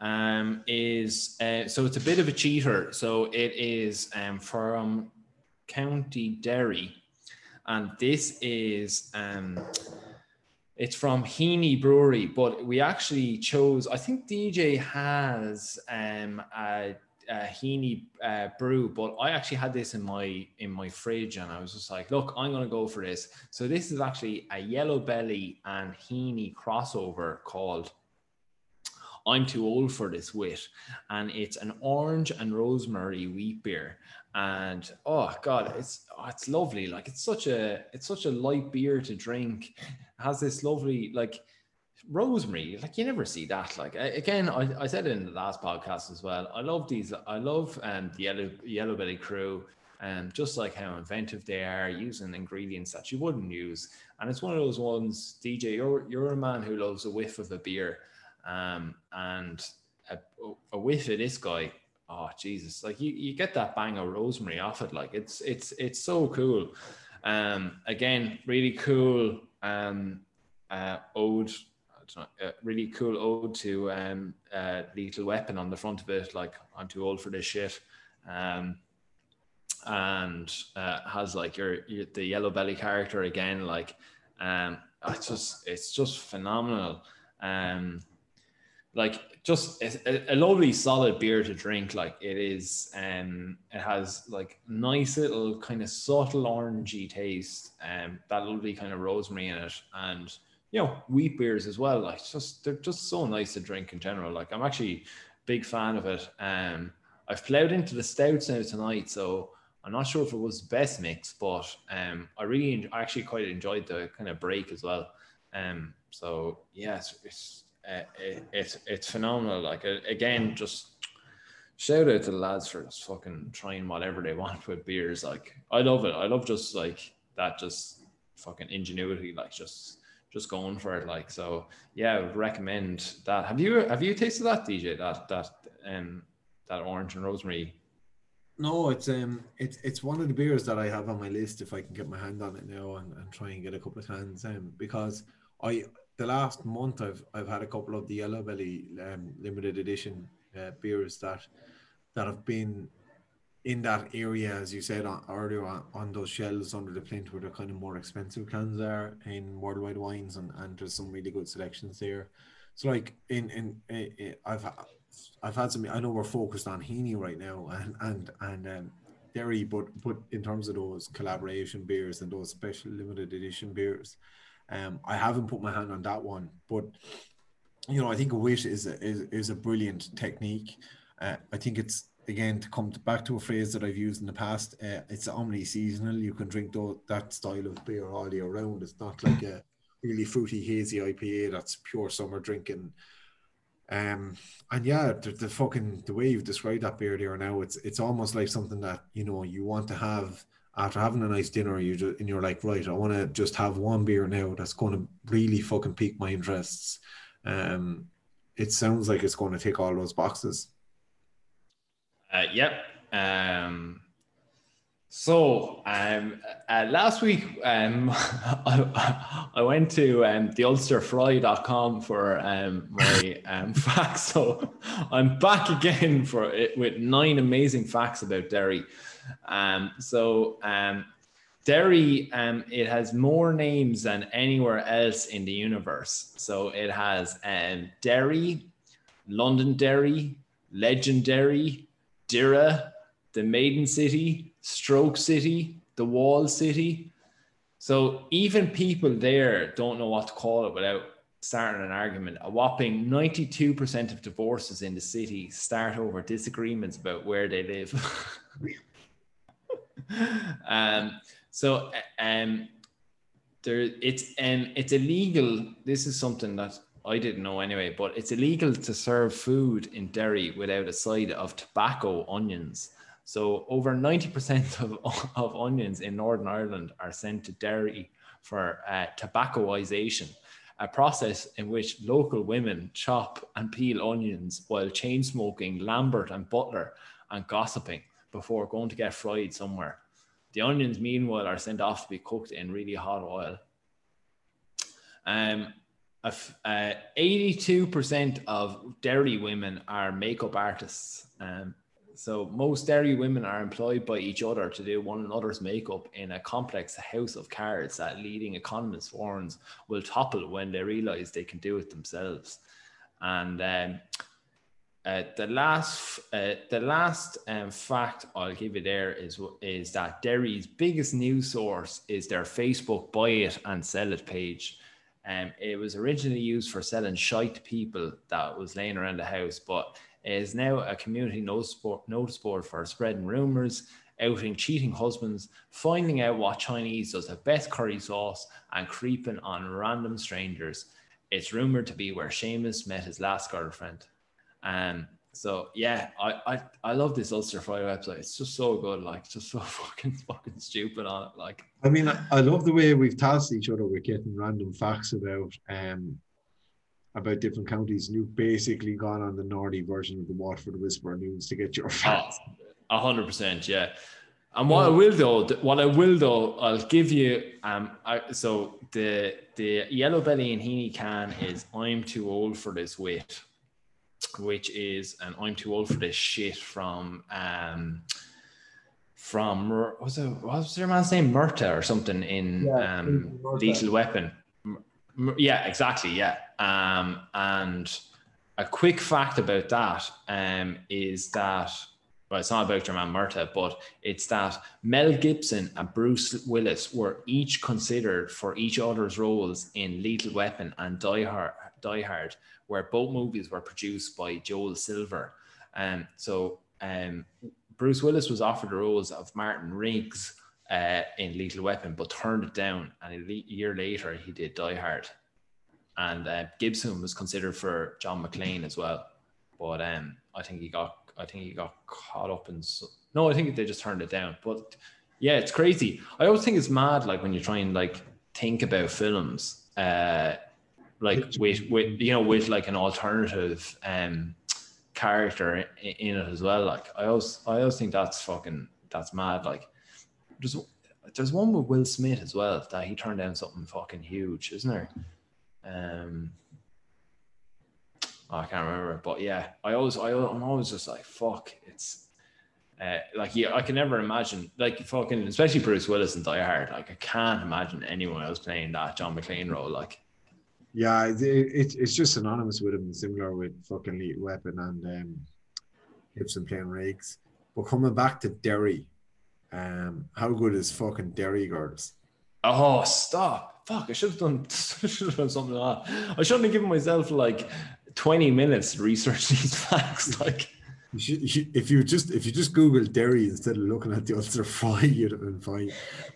um, is uh, so it's a bit of a cheater. So it is um, from County Derry, and this is um, it's from Heaney Brewery, but we actually chose. I think DJ has um, a, a Heaney uh, brew, but I actually had this in my in my fridge, and I was just like, "Look, I'm gonna go for this." So this is actually a Yellow Belly and Heaney crossover called I'm too old for this wit. And it's an orange and rosemary wheat beer. And oh god, it's oh, it's lovely. Like it's such a it's such a light beer to drink. It has this lovely like rosemary. Like you never see that. Like again, I, I said it in the last podcast as well. I love these. I love um the yellow yellow belly crew. And um, just like how inventive they are using ingredients that you wouldn't use. And it's one of those ones, DJ, you're you're a man who loves a whiff of a beer. Um, and a, a whiff of this guy, oh Jesus, like you, you get that bang of rosemary off it. Like it's it's it's so cool. Um, again, really cool um, uh, ode. Uh, really cool ode to um, uh, Lethal Weapon on the front of it. Like I'm too old for this shit. Um, and uh, has like your, your the yellow belly character again. Like um, it's just it's just phenomenal. Um, like just a, a, lovely solid beer to drink like it is um it has like nice little kind of subtle orangey taste um that lovely kind of rosemary in it and you know wheat beers as well like just they're just so nice to drink in general like i'm actually big fan of it um i've played into the stouts now tonight so i'm not sure if it was the best mix but um i really i actually quite enjoyed the kind of break as well um so yeah it's, it's uh, it, it's it's phenomenal. Like uh, again, just shout out to the lads for just fucking trying whatever they want with beers. Like I love it. I love just like that, just fucking ingenuity. Like just just going for it. Like so, yeah, I would recommend that. Have you have you tasted that DJ? That that um that orange and rosemary. No, it's um it's it's one of the beers that I have on my list if I can get my hand on it now and, and try and get a couple of cans um because I the last month I've I've had a couple of the Yellow Belly um, limited edition uh, beers that that have been in that area, as you said earlier, on, on, those shelves under the plinth where the kind of more expensive cans are in worldwide wines, and, and there's some really good selections there. So like in in, in, in I've I've had some. I know we're focused on Heaney right now, and and and um, Derry, but but in terms of those collaboration beers and those special limited edition beers, um, I haven't put my hand on that one, but you know, I think a wit is a, is, is a brilliant technique. Uh, I think it's again to come back to a phrase that I've used in the past. Uh, it's omni-seasonal. You can drink th- that style of beer all year round. It's not like a really fruity hazy IPA that's pure summer drinking. Um, and yeah, the, the fucking the way you've described that beer there now, it's it's almost like something that you know you want to have after having a nice dinner, you just, and you're like, right, I want to just have one beer now that's going to really fucking pique my interests. Um, it sounds like it's going to take all those boxes. Uh, yep. Um, so um, uh, last week um, I, I, went to um, the ulsterfry.com for um, my um, facts. So I'm back again for it with nine amazing facts about Derry. Um, so um, Derry, um, it has more names than anywhere else in the universe. So it has um, Derry, Londonderry, Legendary, Doire, the Maiden City, Stroke City, the Wall City. So even people there don't know what to call it without starting an argument. A whopping 92% of divorces in the city start over disagreements about where they live. um, so um, there, it's um, it's illegal. This is something that I didn't know anyway, but it's illegal to serve food in Derry without a side of tobacco onions. So over 90% of, of onions in Northern Ireland are sent to Derry for uh, tobaccoization, a process in which local women chop and peel onions while chain smoking Lambert and Butler and gossiping before going to get fried somewhere. The onions, meanwhile, are sent off to be cooked in really hot oil. Um, uh, 82% of Derry women are makeup artists. Um, so most Derry women are employed by each other to do one another's makeup in a complex house of cards that leading economist warns will topple when they realize they can do it themselves. And um, uh, the last, uh, the last um, fact I'll give you there is is that Derry's biggest news source is their Facebook buy it and sell it page. Um, it was originally used for selling shite people that was laying around the house, but is now a community notice board, for spreading rumors, outing cheating husbands, finding out what Chinese does the best curry sauce, and creeping on random strangers. It's rumored to be where Seamus met his last girlfriend. Um, so yeah, I, I I love this Ulster Fry website. It's just so good, like just so fucking fucking stupid on it. Like I mean, I, I love the way we've tasked each other with getting random facts about um about different counties, and you've basically gone on the Nordy version of the Waterford Whisper News to get your facts. A hundred percent, yeah. And what I will though, what I will though, I'll give you. Um, I, so the the yellow belly and heaney can is I'm too old for this wit, which is and I'm too old for this shit from um from what was it what was their man's name Murtaugh or something in yeah, um Lethal Weapon. Yeah, exactly. Yeah. Um, and a quick fact about that um, is that, well, it's not about your man Murtaugh, but it's that Mel Gibson and Bruce Willis were each considered for each other's roles in Lethal Weapon and Die Hard, Die Hard where both movies were produced by Joel Silver. Um, so um, Bruce Willis was offered the roles of Martin Riggs uh, in Lethal Weapon, but turned it down. And a year later, he did Die Hard. And uh, Gibson was considered for John McClane as well, but um, I think he got I think he got caught up in. So, no, I think they just turned it down. But yeah, it's crazy. I always think it's mad, like when you try and like think about films, uh, like with with you know with like an alternative um character in, in it as well. Like I always I always think that's fucking that's mad. Like there's there's one with Will Smith as well that he turned down something fucking huge, isn't there? Um, oh, I can't remember, but yeah, I always I, I'm always just like fuck. It's uh, like yeah, I can never imagine like fucking especially Bruce Willis and Die Hard. Like I can't imagine anyone else playing that John McClane role. Like yeah, it, it, it's just synonymous with him, similar with fucking Lethal Weapon and um, Gibson playing Riggs. But coming back to Derry, um, how good is fucking Derry girls? Oh, stop! Fuck! I should have done. should have done something like that. I shouldn't have given myself like twenty minutes to research these facts. Like, you should, you if you just if you just Google Derry instead of looking at the Ulster Fry, you'd have been fine.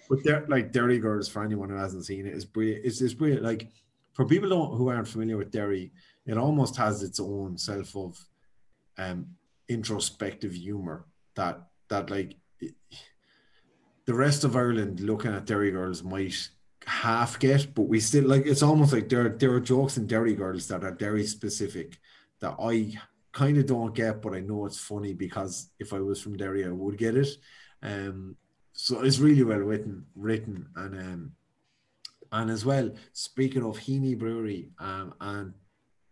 But there, like Derry girls, for anyone who hasn't seen it, is brilliant. It's, it's brilliant. Like for people who aren't familiar with Derry, it almost has its own self of um, introspective humor that that like the rest of Ireland looking at Derry girls might half get, but we still like it's almost like there there are jokes in Derry girls that are Derry specific that I kind of don't get, but I know it's funny because if I was from Derry, I would get it. Um, so it's really well written, written, and um, and as well. Speaking of Heaney Brewery um, and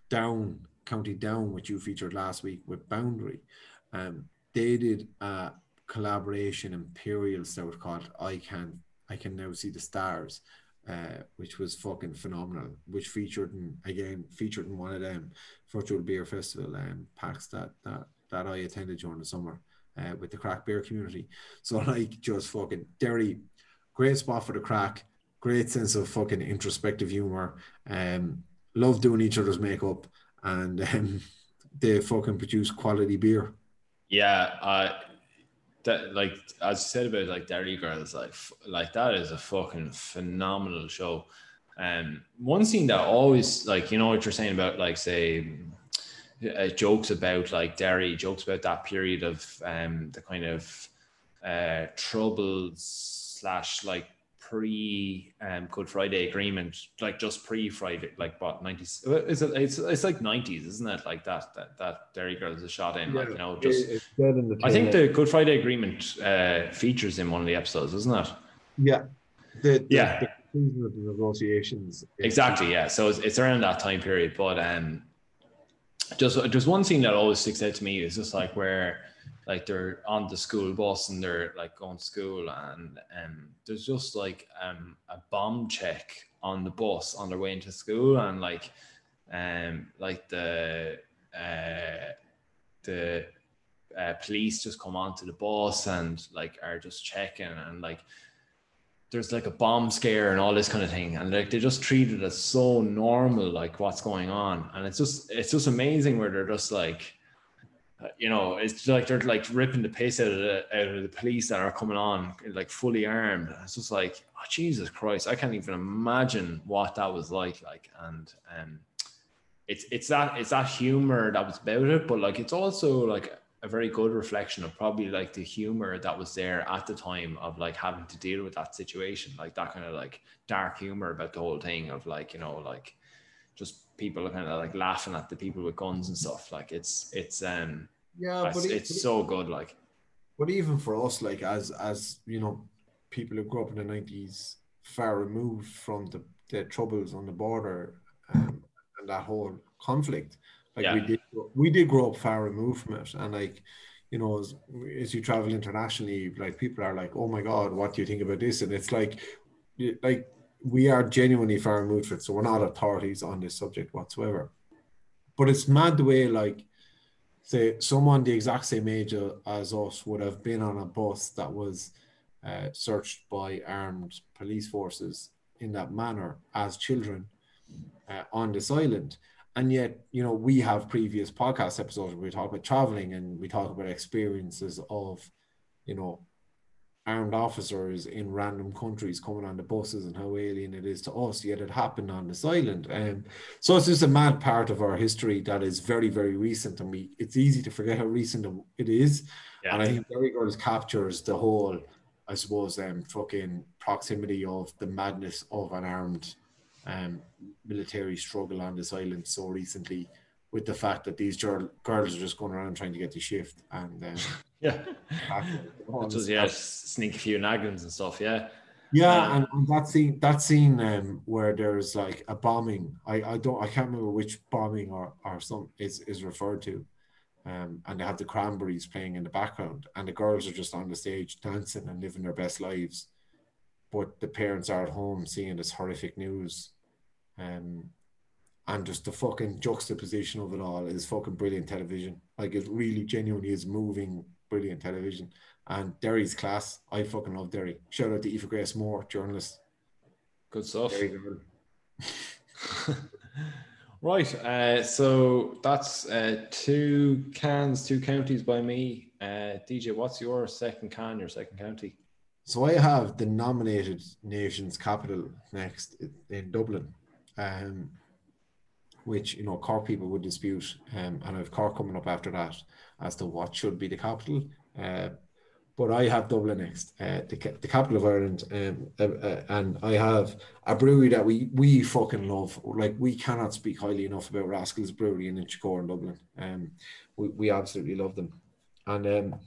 Down County Down, which you featured last week with Boundary, um, they did a collaboration Imperial Stout called I Can I Can Now See the Stars, uh, which was fucking phenomenal. Which featured in again featured in one of them virtual beer festival um, packs that that that I attended during the summer. Uh, with the crack beer community, so like just fucking Derry, great spot for the crack, great sense of fucking introspective humor. Um, love doing each other's makeup, and um, they fucking produce quality beer. Yeah, uh, that like as you said about like Derry Girls, like like that is a fucking phenomenal show. Um, one scene that always like you know what you're saying about like say uh, jokes about like Derry, jokes about that period of um the kind of uh troubles slash like pre um, Good Friday Agreement, like just pre Friday, like what nineties? Is it? It's it's like nineties, isn't it? Like that that that Derry Girls is shot in, yeah, like you know, just. I think the Good Friday Agreement uh, features in one of the episodes, isn't it? Yeah. The, the, yeah. The, of the negotiations. Exactly. Yeah. So it's, it's around that time period, but um, just just one scene that always sticks out to me is just like where like they're on the school bus and they're like going to school and um there's just like um a bomb check on the bus on their way into school and like um like the uh the uh, police just come onto the bus and like are just checking and like there's like a bomb scare and all this kind of thing. And like they just treat it as so normal like what's going on. And it's just it's just amazing where they're just like you know it's like they're like ripping the piss out of the out of the police that are coming on like fully armed. It's just like oh jesus christ i can't even imagine what that was like like and um it's it's that it's that humor that was about it but like it's also like a very good reflection of probably like the humor that was there at the time of like having to deal with that situation, like that kind of like dark humor about the whole thing of like, you know, like just people are kind of like laughing at the people with guns and stuff. Like it's it's um yeah, but it's, it's so good. Like, but even for us, like as as you know, people who grew up in the nineties, far removed from the the troubles on the border um, and that whole conflict like yeah. we did, we did grow up far removed from it, and like, you know, as, as you travel internationally, like people are like, "Oh my God, what do you think about this?" And it's like, like we are genuinely far removed from it, so we're not authorities on this subject whatsoever. But it's mad the way, like, say, someone the exact same age as us would have been on a bus that was uh, searched by armed police forces in that manner as children uh, on this island and yet you know we have previous podcast episodes where we talk about traveling and we talk about experiences of you know armed officers in random countries coming on the buses and how alien it is to us yet it happened on this island. Um, so it's just a mad part of our history that is very very recent. And we it's easy to forget how recent it is. Yeah. and i think Derry Girls captures the whole i suppose um fucking proximity of the madness of an armed um, military struggle on this island so recently with the fact that these girls are just going around trying to get the shift. And um, yeah just yeah sneak a few naggins and stuff yeah yeah um, and, and, that scene that scene um, where there's like a bombing I, I don't I can't remember which bombing or, or some is, is referred to um, and they have the cranberries playing in the background and the girls are just on the stage dancing and living their best lives but the parents are at home seeing this horrific news. Um, and just the fucking juxtaposition of it all is fucking brilliant television. Like it really genuinely is moving, brilliant television. And Derry's class. I fucking love Derry. Shout out to Eva Grace Moore, journalist. Good stuff. right. Uh, so that's uh, two cans, two counties by me. Uh, DJ, what's your second can, your second county? So I have the nominated nations capital next in Dublin, um, which you know Cork people would dispute, um, and I've Cork coming up after that as to what should be the capital. Uh, but I have Dublin next, uh, the, the capital of Ireland, um, uh, uh, and I have a brewery that we we fucking love. Like we cannot speak highly enough about Rascals Brewery in Inchicore in Dublin. Um, we, we absolutely love them, and um,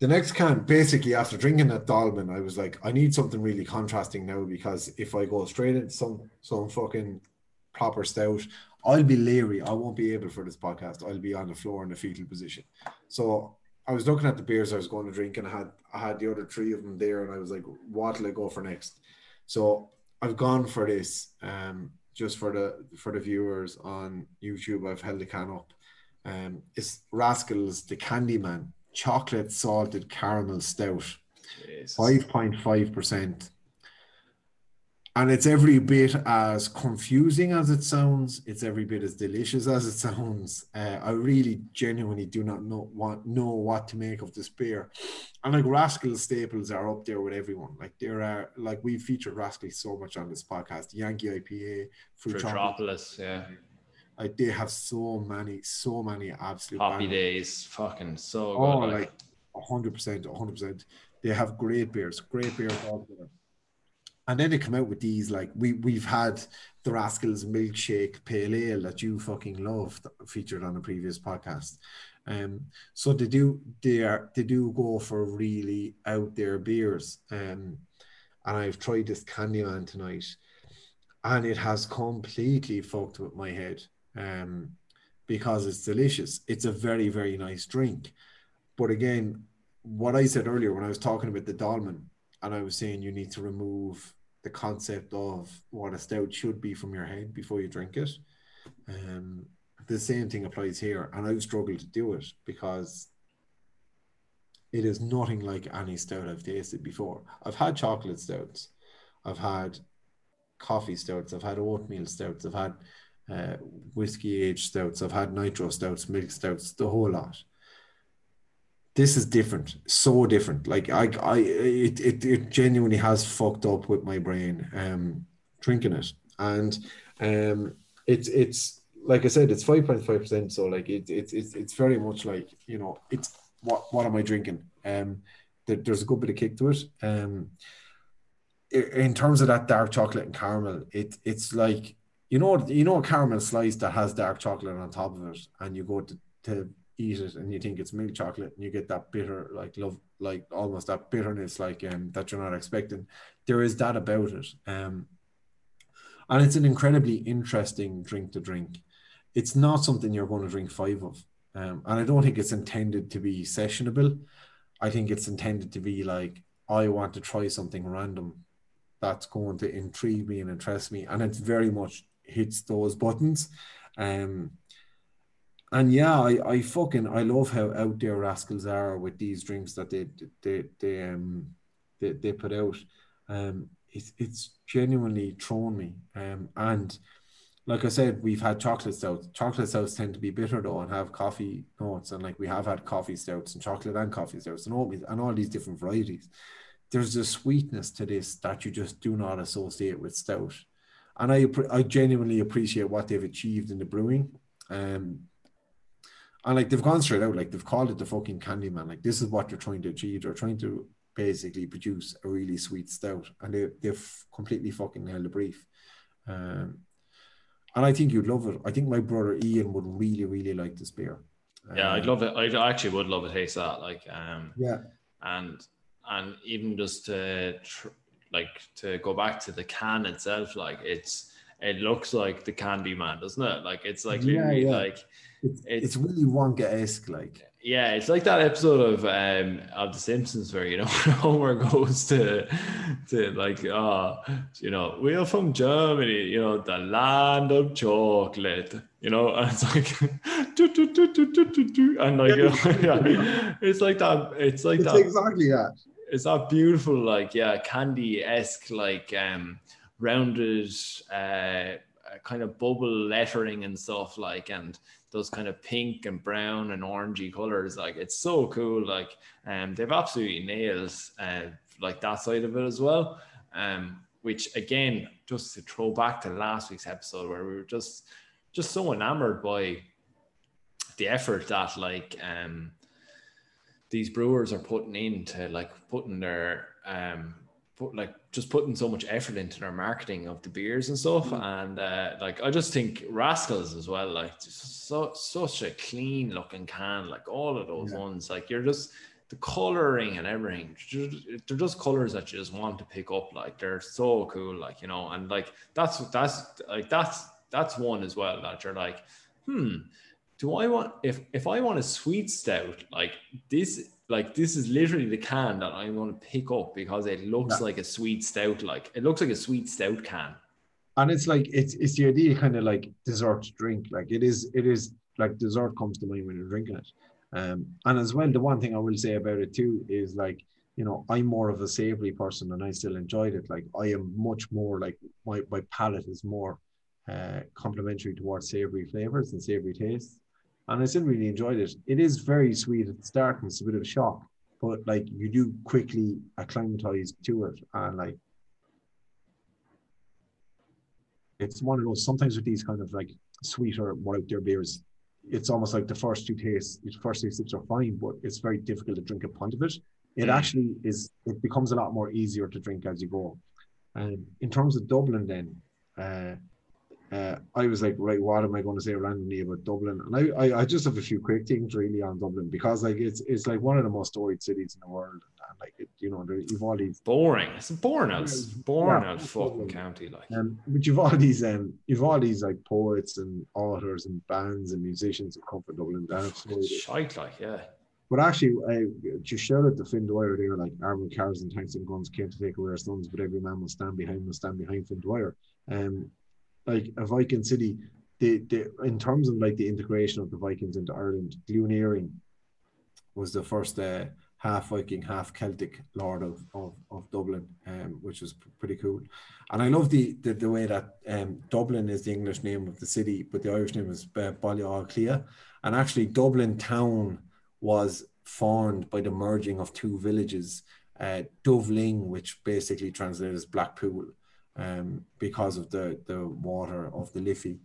the next can basically after drinking that Dolmen, I was like, I need something really contrasting now because if I go straight into some some fucking proper stout, I'll be leery. I won't be able for this podcast. I'll be on the floor in a fetal position. So I was looking at the beers I was going to drink, and I had I had the other three of them there, and I was like, what'll I go for next? So I've gone for this. Um, just for the for the viewers on YouTube, I've held the can up. Um, it's Rascals the Candyman chocolate salted caramel stout, five point five percent, and it's every bit as confusing as it sounds. It's every bit as delicious as it sounds. Uh, I really genuinely do not know what know what to make of this beer. And like Rascal staples are up there with everyone. Like there are like we featured Rascal so much on this podcast. Yankee IPA, Fruitopolis, yeah like they have so many, so many absolute happy days, fucking so oh, good. like hundred percent, hundred percent. They have great beers, great beers altogether. And then they come out with these like we we've had the Rascals milkshake pale ale that you fucking love featured on a previous podcast. Um, so they do they are they do go for really out there beers. Um, and I've tried this Candyman tonight, and it has completely fucked with my head. Um, because it's delicious. It's a very, very nice drink. But again, what I said earlier when I was talking about the dolmen, and I was saying you need to remove the concept of what a stout should be from your head before you drink it. Um, the same thing applies here, and I've struggled to do it because it is nothing like any stout I've tasted before. I've had chocolate stouts, I've had coffee stouts, I've had oatmeal stouts, I've had uh, whiskey aged stouts, I've had nitro stouts, milk stouts, the whole lot. This is different, so different. Like I, I, it, it, it genuinely has fucked up with my brain, um, drinking it, and um, it's it's like I said, it's five point five percent. So like it, it, it's it's very much like you know, it's what what am I drinking? Um, there, there's a good bit of kick to it. Um, in terms of that dark chocolate and caramel, it it's like you know you know a caramel slice that has dark chocolate on top of it, and you go to, to eat it and you think it's milk chocolate and you get that bitter like love like almost that bitterness like um that you're not expecting. There is that about it. Um, and it's an incredibly interesting drink to drink. It's not something you're going to drink five of. Um, and I don't think it's intended to be sessionable. I think it's intended to be like, I want to try something random that's going to intrigue me and interest me. And it very much hits those buttons. Um, and yeah, I, I fucking I love how out there rascals are with these drinks that they they they um they, they put out. Um, it's it's genuinely thrown me. Um, and like I said, we've had chocolate stouts. Chocolate stouts tend to be bitter though and have coffee notes. And like we have had coffee stouts and chocolate and coffee stouts and all these and all these different varieties. There's a sweetness to this that you just do not associate with stout. And I I genuinely appreciate what they've achieved in the brewing. Um and like they've gone straight out, like they've called it the fucking Candyman. Like this is what they're trying to achieve. They're trying to basically produce a really sweet stout, and they they've completely fucking held the brief. Um, and I think you'd love it. I think my brother Ian would really, really like this beer. Yeah, I'd um, love it. I actually would love to taste that. Like, um, yeah, and and even just to tr- like to go back to the can itself, like it's it looks like the Candy Man, doesn't it? Like it's like yeah, yeah. like it's, it's, it's really Wonka esque, like yeah, it's like that episode of um of The Simpsons where you know Homer goes to to like uh you know we're from Germany, you know the land of chocolate, you know, and it's like do, do, do, do, do, do, do, and like you know, yeah, it's like that. It's like it's that. Exactly that. It's that beautiful, like yeah, candy esque, like um rounded, uh, kind of bubble lettering and stuff like and those kind of pink and brown and orangey colors. Like it's so cool. Like um, they've absolutely nailed uh, like that side of it as well. Um, which again, just to throw back to last week's episode where we were just just so enamored by the effort that like um these brewers are putting into like putting their um put like just putting so much effort into their marketing of the beers and stuff mm-hmm. and uh, like i just think rascals as well like so such a clean looking can like all of those yeah. ones like you're just the coloring and everything they're just colors that you just want to pick up like they're so cool like you know and like that's that's like that's that's one as well that you're like hmm do i want if if i want a sweet stout like this like this is literally the can that I'm going to pick up because it looks yeah. like a sweet stout. Like it looks like a sweet stout can. And it's like it's it's the idea kind of like dessert drink. Like it is it is like dessert comes to mind when you're drinking it. Um, and as well, the one thing I will say about it too is like you know I'm more of a savory person and I still enjoyed it. Like I am much more like my my palate is more uh, complementary towards savory flavors and savory tastes and I still really enjoyed it. It is very sweet at the start, and it's a bit of a shock, but like you do quickly acclimatize to it, and like it's one of those. Sometimes with these kind of like sweeter, more out there beers, it's almost like the first two tastes, the first two sips are fine, but it's very difficult to drink a pint of it. It mm. actually is. It becomes a lot more easier to drink as you go. And in terms of Dublin, then. Uh, uh, I was like, right, what am I going to say randomly about Dublin? And I, I, I, just have a few quick things really on Dublin because like it's it's like one of the most storied cities in the world, and like it, you know, you've all these boring. It's boring out, boring yeah, out fucking county, like. Um, but you've all these um, you've all these like poets and authors and bands and musicians who come from Dublin. That's shite, like yeah. But actually, I just shout out to Fin Dwyer there, like armored cars and tanks and guns came to take away our sons, but every man will stand behind will stand behind Fin Dwyer. Um, like a Viking city, the, the in terms of like the integration of the Vikings into Ireland, Glue was the first uh, half Viking, half Celtic lord of of, of Dublin, um, which was pretty cool. And I love the the, the way that um, Dublin is the English name of the city, but the Irish name is uh. And actually, Dublin town was formed by the merging of two villages, uh, Doveling, which basically translates as Blackpool, um, because of the, the water of the Liffey,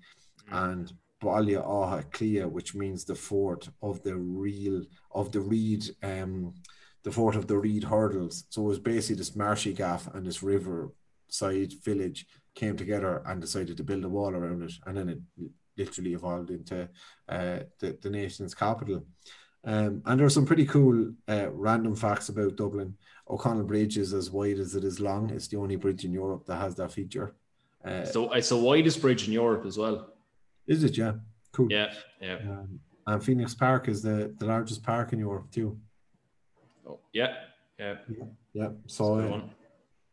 mm. and Baile Átha Cliath, which means the fort of the real of the reed, um, the fort of the reed hurdles. So it was basically this marshy gaff and this river side village came together and decided to build a wall around it, and then it literally evolved into uh, the, the nation's capital. Um, and there are some pretty cool uh, random facts about Dublin. O'Connell Bridge is as wide as it is long. It's the only bridge in Europe that has that feature. Uh, so it's the widest bridge in Europe as well. Is it? Yeah. Cool. Yeah. Yeah. Um, and Phoenix Park is the, the largest park in Europe too. Oh, yeah. Yeah. Yeah. yeah. So uh,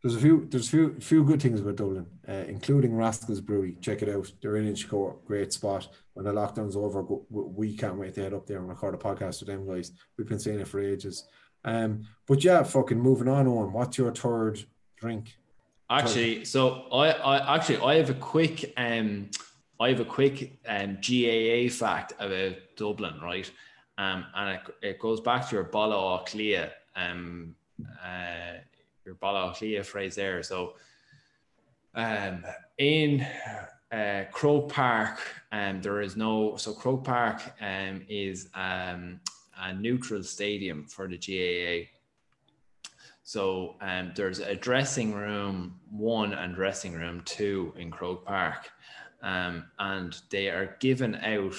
there's a few there's a few few good things about Dublin, uh, including Rascals Brewery. Check it out. They're in Inchicore, great spot. When the lockdown's over, go, we can't wait to head up there and record a podcast with them guys. We've been saying it for ages. Um, but yeah, fucking moving on. On what's your third drink? Actually, third. so I, I actually I have a quick um I have a quick um GAA fact about Dublin, right? Um, and it, it goes back to your Bala Clia um uh your Bala Clia phrase there. So um in uh, Croke Park, um, there is no so Croke Park um, is um, a neutral stadium for the GAA. So um, there's a dressing room one and dressing room two in Croke Park, um, and they are given out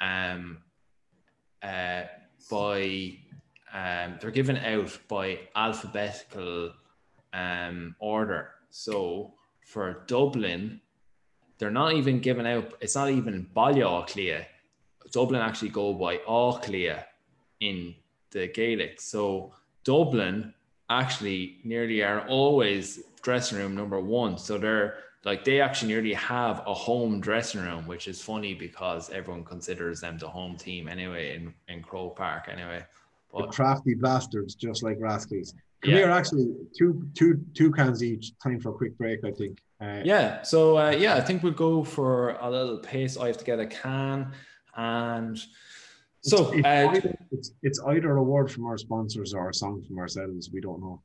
um, uh, by um, they're given out by alphabetical um, order. So for Dublin, they're not even given out. It's not even Baile Clia. Dublin actually go by Clia in the Gaelic. So Dublin actually nearly are always dressing room number one. So they're like they actually nearly have a home dressing room, which is funny because everyone considers them the home team anyway in, in Croke Park anyway. But, the crafty bastards, just like Rascals. Come yeah. here, actually, two two two cans each. Time for a quick break, I think. Uh, yeah. So uh, yeah, I think we'll go for a little pace. I have to get a can and so it's, uh, either, it's, it's either a word from our sponsors or a song from ourselves. We don't know.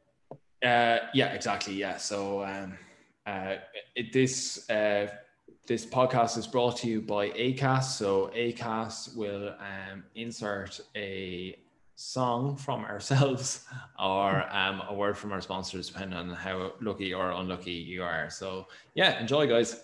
Uh, yeah, exactly. Yeah. So um, uh, it, this uh, this podcast is brought to you by Acast. So Acast will um, insert a song from ourselves or um, a word from our sponsors, depending on how lucky or unlucky you are. So yeah, enjoy, guys.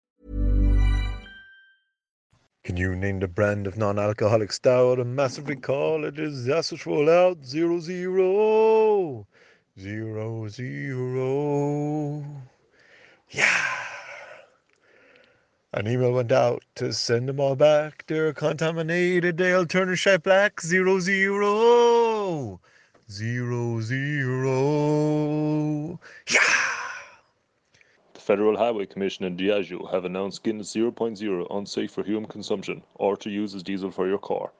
Can you name the brand of non-alcoholic stout? A massive recall. It is Asset Rollout Zero Zero. Zero Zero. Yeah. An email went out to send them all back. They're contaminated. They'll turn a shite black. Zero Zero. Zero Zero. Yeah. Federal Highway Commission and Diageo have announced Guinness 0.0 unsafe for human consumption or to use as diesel for your car.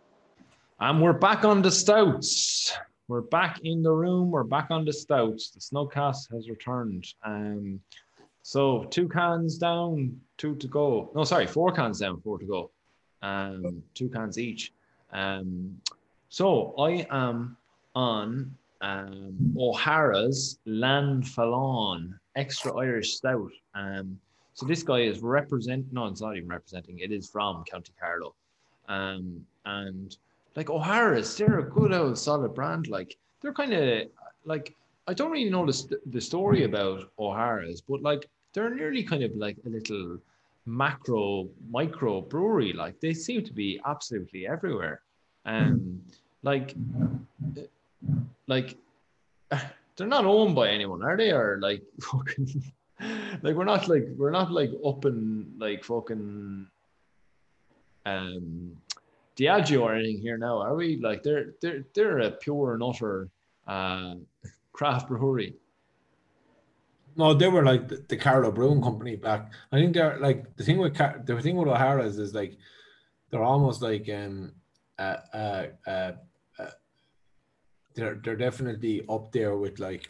And we're back on the stouts. We're back in the room. We're back on the stouts. The Snugcast has returned. Um, so two cans down, two to go. No, sorry, four cans down, four to go. Um, two cans each. Um, so I am on um, O'Hara's Leann Folláin Extra Irish Stout. Um, so this guy is represent. No, it's not even representing. It is from County Carlow. Um, and like O'Hara's, they're a good old solid brand. Like they're kind of like I don't really know the, the story about O'Hara's, but like they're nearly kind of like a little macro micro brewery. Like they seem to be absolutely everywhere. Um, like, like they're not owned by anyone, are they? Or like fucking, like we're not like we're not like up and like fucking, um, Diageo or anything here now, are we? Like they're they're they're a pure and utter uh, craft brewery. No, they were like the, the Carlow Brewing Company back. I think they're like the thing with Car- the thing with O'Hara's is like they're almost like um uh uh, uh they're they're definitely up there with like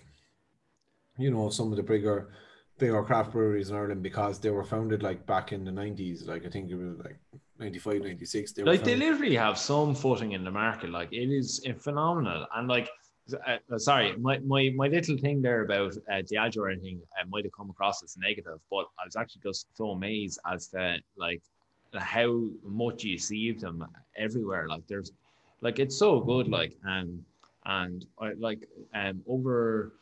you know some of the bigger bigger craft breweries in Ireland because they were founded like back in the 90s like I think it was like 95 96 they like they literally have some footing in the market. Like it is phenomenal. And like uh, uh, sorry my, my my little thing there about uh, Diageo or anything uh, might have come across as negative but I was actually just so amazed as to like how much you see of them everywhere. Like there's like it's so good like um and I like um over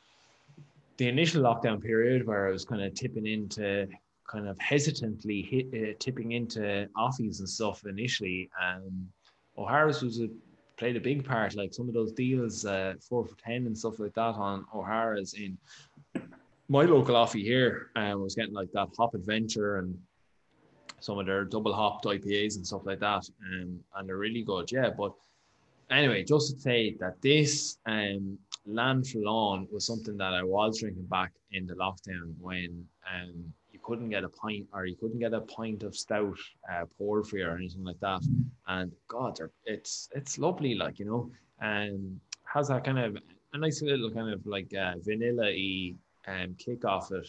the initial lockdown period where I was kind of tipping into kind of hesitantly hit, uh, tipping into offies and stuff initially. Um, O'Hara's was a, played a big part, like some of those deals, uh, four for ten and stuff like that on O'Hara's in my local offie here. Um, was getting like that hop adventure and some of their double hopped IPAs and stuff like that. Um, and they're really good, yeah. But anyway, just to say that this um was something that I was drinking back in the lockdown when um you couldn't get a pint or you couldn't get a pint of stout uh, poured for you or anything like that. And God, it's it's lovely, like you know, and has that kind of a nice little kind of like uh, vanilla-y um, kick off it,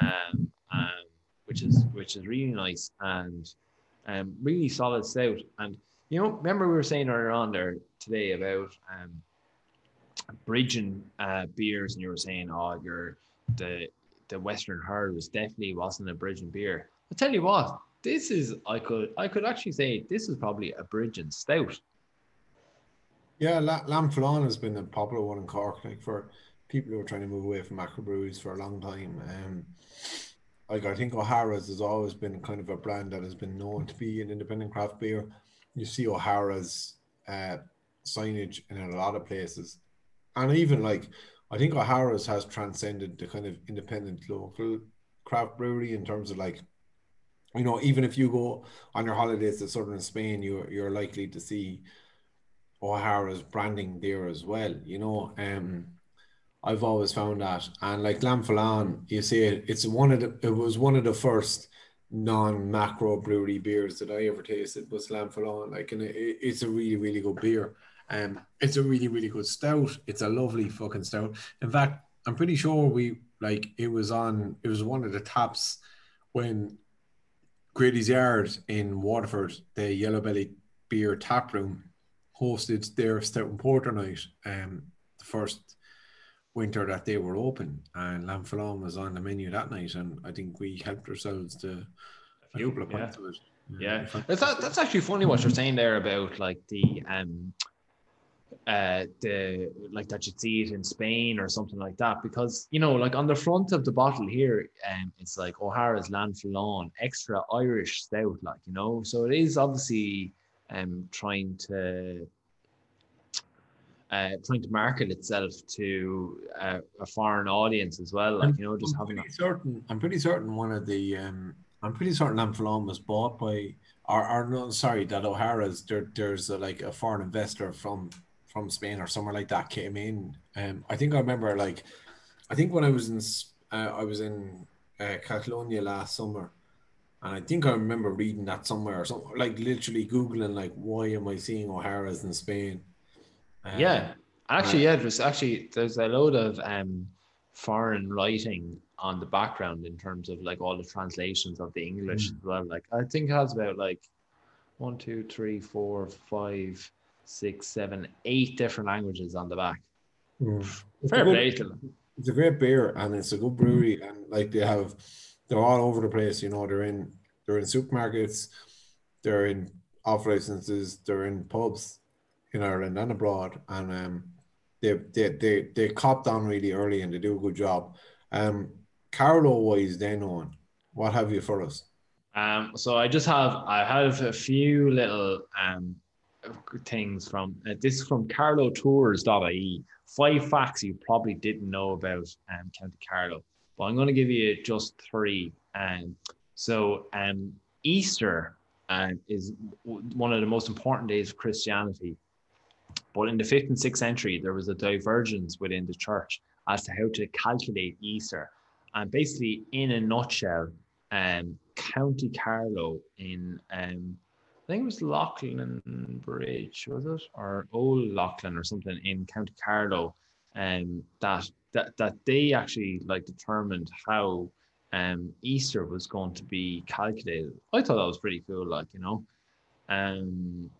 um, um, which is which is really nice and um, really solid stout. And you know, remember we were saying earlier on there today about um, bridging uh, beers, and you were saying, oh, you're the the Western Herd was definitely wasn't a bridging beer. I tell you what, this is I could I could actually say this is probably a bridging stout. Yeah, La- Leann Folláin has been a popular one in Cork, like for people who are trying to move away from macro breweries for a long time. Um, like I think O'Hara's has always been kind of a brand that has been known to be an independent craft beer. You see O'Hara's uh, signage in a lot of places, and even like I think O'Hara's has transcended the kind of independent local craft brewery in terms of like, you know, even if you go on your holidays to southern Spain, you're you're likely to see O'Hara's branding there as well. You know, um, I've always found that, and like Leann Folláin, you see it. It's one of the. It was one of the first non-macro brewery beers that I ever tasted was Leann Folláin. Like, and it, it's a really, really good beer. Um, it's a really, really good stout. It's a lovely fucking stout. In fact, I'm pretty sure we like it was on. It was one of the taps when Grady's Yard in Waterford, the Yellow Belly Beer Tap Room, hosted their stout and porter night. Um, the first winter that they were open, and Leann Folláin was on the menu that night, and I think we helped ourselves to a couple of yeah. pints of it. Yeah, that's that's actually funny what you're saying there about like the um uh the like that you'd see it in Spain or something like that because you know like on the front of the bottle here um it's like O'Hara's Leann Folláin extra Irish stout like you know so it is obviously um trying to uh, trying to market itself to uh, a foreign audience as well like you know just I'm having pretty certain. I'm pretty certain one of the. Um, I'm pretty certain Leann Folláin was bought by, or, or no, sorry, that O'Hara's. There, there's a, like a foreign investor from from Spain or somewhere like that came in. Um, I think I remember like, I think when I was in, uh, I was in uh, Catalonia last summer, and I think I remember reading that somewhere or something like literally googling like why am I seeing O'Hara's in Spain? Um, Yeah, actually, yeah, there's actually there's a load of um foreign writing on the background in terms of like all the translations of the English as well. Like I think it has about like one, two, three, four, five, six, seven, eight different languages on the back. Mm. Fair play to them. It's a great beer and it's a good brewery and like they have they're all over the place, you know, they're in they're in supermarkets, they're in off licenses, they're in pubs in Ireland and abroad and um they they they they copped on really early and they do a good job. Um Carlow wise then on, what have you for us? Um, so I just have I have a few little um things from uh, this is from carlotours.ie. Five facts you probably didn't know about um, County Carlow, but I'm going to give you just three. Um, so um, Easter um, is w- one of the most important days of Christianity. But in the fifth and sixth century, there was a divergence within the church as to how to calculate Easter. And basically, in a nutshell, um, County Carlow in um, I think it was Loughlin Bridge, was it, or Old Leighlin or something in County Carlow, um, that that that they actually like determined how um Easter was going to be calculated. I thought that was pretty cool, like you know. Um,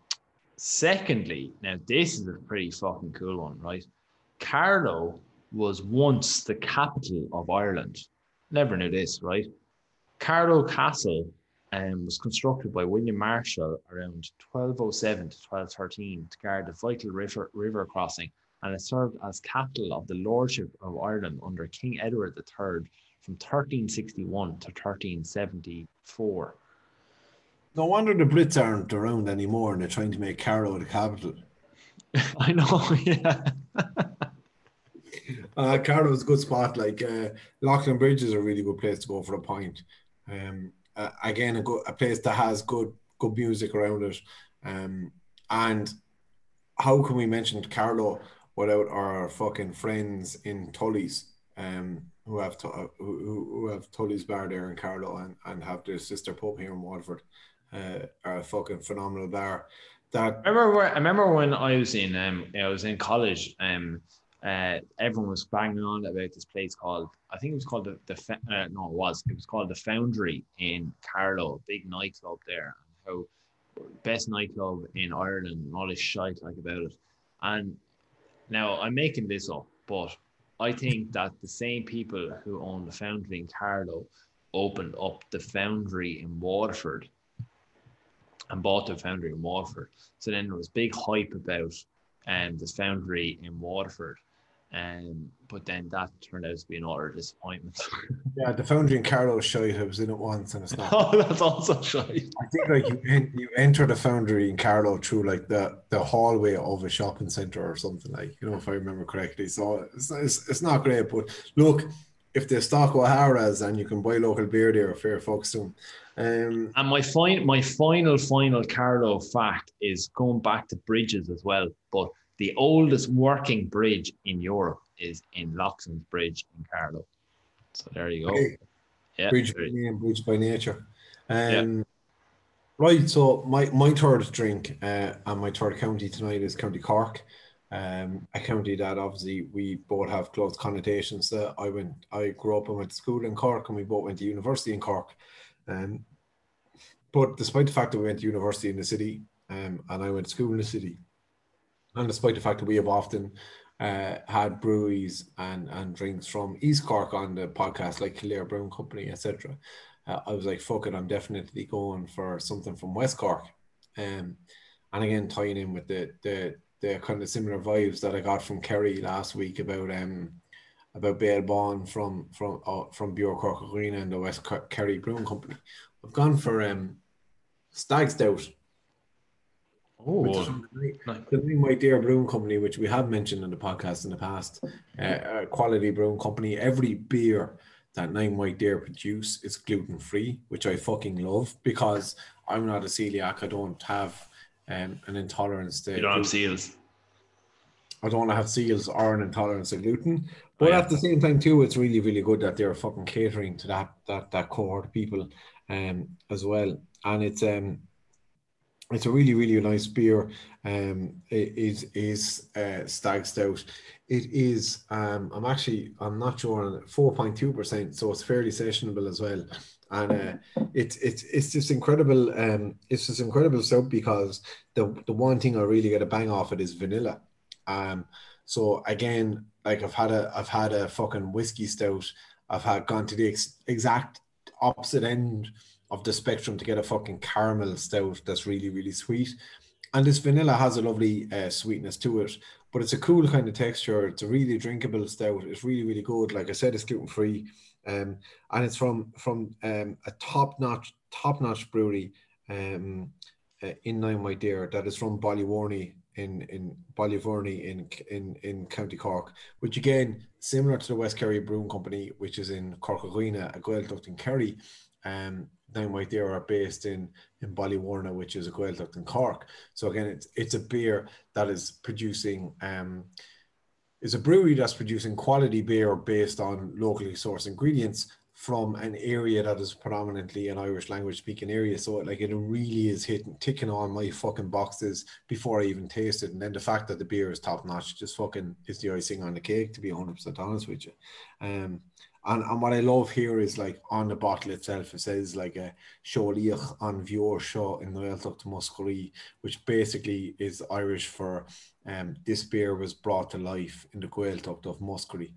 secondly, now this is a pretty fucking cool one, right? Carlow was once the capital of Ireland. Never knew this, right? Carlow Castle um, was constructed by William Marshal around 1207 to 1213 to guard the vital river, river crossing, and it served as capital of the Lordship of Ireland under King Edward III from 1361 to 1374. No wonder the Brits aren't around anymore and they're trying to make Carlow the capital. I know, yeah. Uh, Carlow's a good spot. Like uh, Leighlinbridge is a really good place to go for a pint. Um, uh, again, a good a place that has good good music around it. Um, and how can we mention Carlow without our fucking friends in Tully's, um, who have Tu- uh, who, who have Tully's bar there in Carlow and, and have their sister pub here in Waterford, uh, are a fucking phenomenal bar. That I remember where, I remember when I was in um I was in college um uh everyone was banging on about this place called I think it was called the, the uh, no it was it was called the Foundry in Carlow big nightclub there and how best nightclub in Ireland and all this shite like about it and now I'm making this up but I think that the same people who own the Foundry in Carlow opened up the Foundry in Waterford and bought the foundry in Waterford. So then there was big hype about um, this foundry in Waterford. Um, but then that turned out to be an utter disappointment. Yeah, the foundry in Carlow is shite. I was in it once and it's not. oh, that's also shite. I think like you en- you enter the foundry in Carlow through like the the hallway of a shopping center or something like you know if I remember correctly. So it's it's, it's not great, but look, if they stock O'Hara's and you can buy local beer there, fair fucks to them. Um, And my fin- my final, final Carlow fact is going back to bridges as well. But the oldest working bridge in Europe is in Loxton's Bridge in Carlow. So there you go. Okay. Yeah. bridge by name, bridge by nature. Um, Right, so my, my third drink uh, and my third county tonight is County Cork, um, a county that obviously we both have close connotations. to. I went, I grew up and went to school in Cork, and we both went to university in Cork. Um, but despite the fact that we went to university in the city, um, and I went to school in the city, and despite the fact that we have often uh, had breweries and, and drinks from East Cork on the podcast, like Kildare Brewing Company, etc., uh, I was like, fuck it, I'm definitely going for something from West Cork. Um, and again, tying in with the, the the kind of similar vibes that I got from Kerry last week about um about Béal Bán from from uh, from Bure Cork Arena and the West Kerry Brewing Company. I've gone for um Stag Stout. Oh, the the White Deer Brewing Company, which we have mentioned in the podcast in the past, uh, a quality brewing company. Every beer that Nine White Deer produce is gluten free, which I fucking love because I'm not a celiac. I don't have um, an intolerance to. you don't have seals. I don't want to have seals or an intolerance to gluten. But yeah. at the same time, too, it's really, really good that they're fucking catering to that that that cohort of people um as well. And it's um it's a really, really nice beer. Um it is is uh stag stout. It is um I'm actually I'm not sure on four point two percent, so it's fairly sessionable as well. And uh, it's it's it's just incredible. Um, it's just incredible stout because the the one thing I really get a bang off it is vanilla. Um, so again, like I've had a I've had a fucking whiskey stout. I've had gone to the ex- exact opposite end of the spectrum to get a fucking caramel stout that's really really sweet. And this vanilla has a lovely uh, sweetness to it, but it's a cool kind of texture. It's a really drinkable stout. It's really really good. Like I said, it's gluten free, um, and it's from from um, a top notch top notch brewery um, uh, in Nine White Deer that is from Ballyvourney in in Ballyvourney in in in County Cork, which again similar to the West Kerry Brewing Company, which is in Cork Arena, a Gaeltacht in Kerry. Um, White Deer are based in in Ballyvourney, which is a Gaeltacht in Cork. So again, it's it's a beer that is producing um, is a brewery that's producing quality beer based on locally sourced ingredients from an area that is predominantly an Irish language speaking area. So like it really is hitting ticking on my fucking boxes before I even taste it. And then the fact that the beer is top notch just fucking is the icing on the cake, to be 100% honest with you. Um, and, and what I love here is like on the bottle itself, it says like a Seoliach an Vior Shaw in the Gaeltacht Muskery, which basically is Irish for um, this beer was brought to life in the Gaeltacht of Muskery,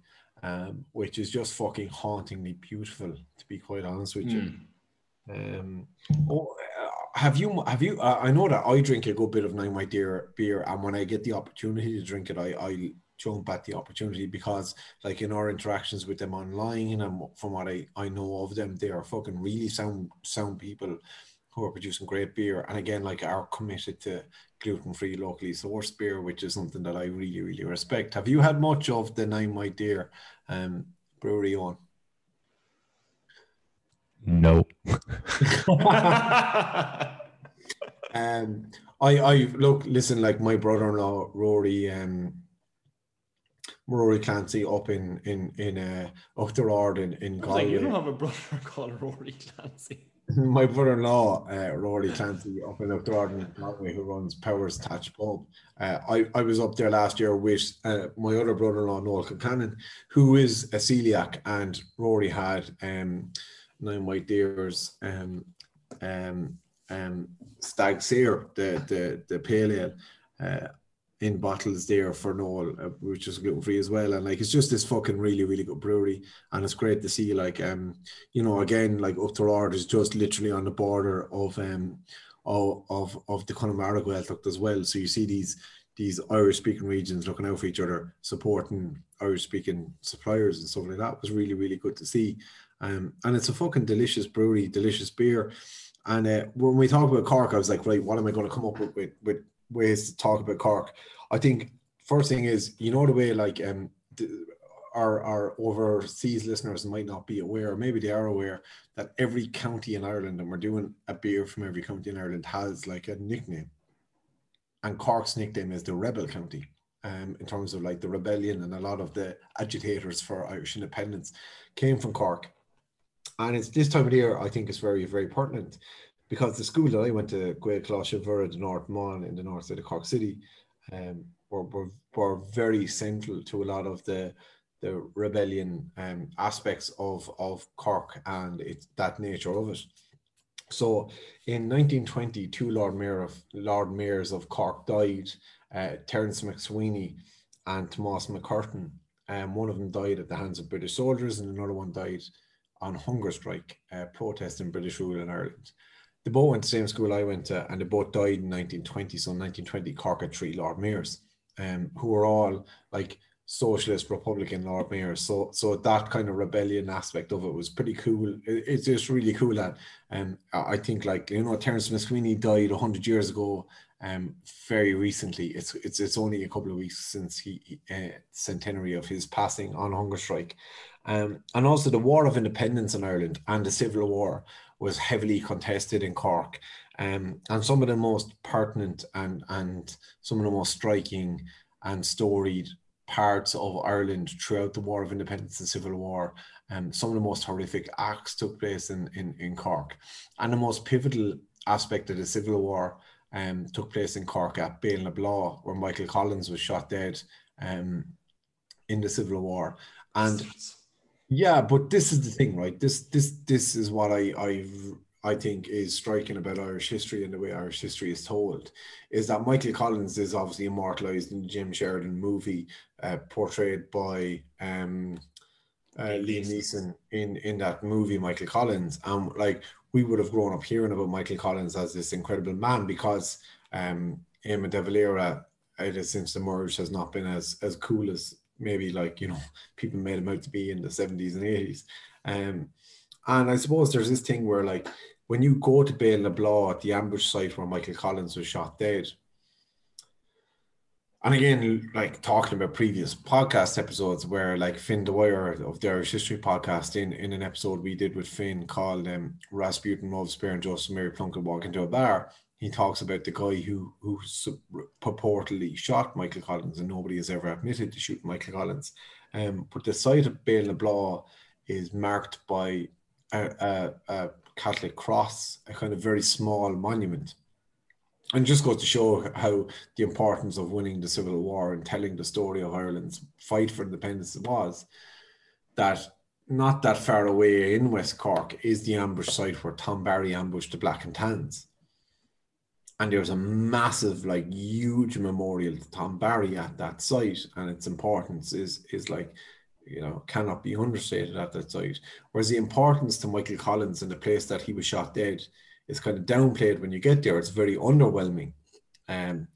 um, which is just fucking hauntingly beautiful, to be quite honest with you. Um, oh, uh, have you have you? Uh, I know that I drink a good bit of Nine White Deer beer, and when I get the opportunity to drink it, I I jump at the opportunity because, like in our interactions with them online, and from what I I know of them, they are fucking really sound sound people who are producing great beer, and again, like are committed to gluten free, locally sourced beer, which is something that I really really respect. Have you had much of the Nine White Deer um, brewery on? No. um, I, I look, listen, like my brother-in-law Rory, um, Rory Clancy up in in in uh, up the road in in I was like, you don't have a brother called Rory Clancy. my brother-in-law uh, Rory Clancy up in Galway, who runs Powers Thatch Pub. Uh, I I was up there last year with uh, my other brother-in-law Noel Kilcannon, who is a celiac, and Rory had um, nine white deers um um um stag the the the pale ale uh, in bottles there for Noel, uh, which is gluten free as well. And like it's just this fucking really really good brewery, and it's great to see like um you know again like Oughterard is just literally on the border of um of of, of the Connemara Gaeltacht as well. So you see these these Irish speaking regions looking out for each other, supporting Irish speaking suppliers and stuff like that was really, really good to see. Um, and it's a fucking delicious brewery, delicious beer. And uh, when we talk about Cork, I was like, right, what am I going to come up with, with, with ways to talk about Cork? I think first thing is, you know, the way like um, our, our overseas listeners might not be aware, or maybe they are aware that every county in Ireland, and we're doing a beer from every county in Ireland, has like a nickname. And Cork's nickname is the Rebel County. Um, in terms of like the rebellion and a lot of the agitators for Irish independence came from Cork. And it's this time of year, I think, is very, very pertinent because the school that I went to, Gael Closhevera, the North Mon in the north side of Cork City, um, were, were, were very central to a lot of the the rebellion um, aspects of, of Cork and it's that nature of it. So in 1920, two Lord Mayor of Lord Mayors of Cork died, uh, Terence MacSwiney and Thomas MacCurtain. Um, one of them died at the hands of British soldiers, and another one died on hunger strike, uh, protesting British rule in Ireland. They both went to the same school I went to, and they both died in 1920. So in 1920, Cork had three Lord Mayors, um, who were all like socialist Republican Lord Mayor. So so that kind of rebellion aspect of it was pretty cool. It, it's just really cool that um I think like you know Terence MacSwiney died hundred years ago. Um, very recently, it's it's it's only a couple of weeks since he uh, centenary of his passing on hunger strike, um, and also the War of Independence in Ireland and the Civil War was heavily contested in Cork, um, and some of the most pertinent and and some of the most striking and storied parts of Ireland throughout the War of Independence and Civil War. Um, some of the most horrific acts took place in, in, in Cork. And the most pivotal aspect of the Civil War um, took place in Cork at Béal-na-Bláth, where Michael Collins was shot dead um, in the Civil War. And yeah, but this is the thing, right? This this this is what I I I think is striking about Irish history and the way Irish history is told is that Michael Collins is obviously immortalized in the Jim Sheridan movie, uh, portrayed by um, uh, Liam Neeson in in that movie, Michael Collins. And like we would have grown up hearing about Michael Collins as this incredible man because um, Eamon de Valera, it has since emerged, has not been as as cool as maybe like you know people made him out to be in the 70s and 80s. Um, and I suppose there's this thing where like when you go to Béal-na-Bláth at the ambush site where Michael Collins was shot dead, and again, like talking about previous podcast episodes where like Fin Dwyer of the Irish History podcast in, in an episode we did with Fin called um, Rasputin Robespierre and Joseph Mary Plunkett walk into a bar, he talks about the guy who who purportedly shot Michael Collins and nobody has ever admitted to shooting Michael Collins. Um, but the site of Béal-na-Bláth is marked by a, a, a Catholic cross, a kind of very small monument. And just goes to show how the importance of winning the Civil War and telling the story of Ireland's fight for independence was that not that far away in West Cork is the ambush site where Tom Barry ambushed the Black and Tans. And there's a massive, like huge memorial to Tom Barry at that site, and its importance is is like you know, cannot be understated at that site. Whereas the importance to Michael Collins and the place that he was shot dead is kind of downplayed when you get there. It's very underwhelming. Um,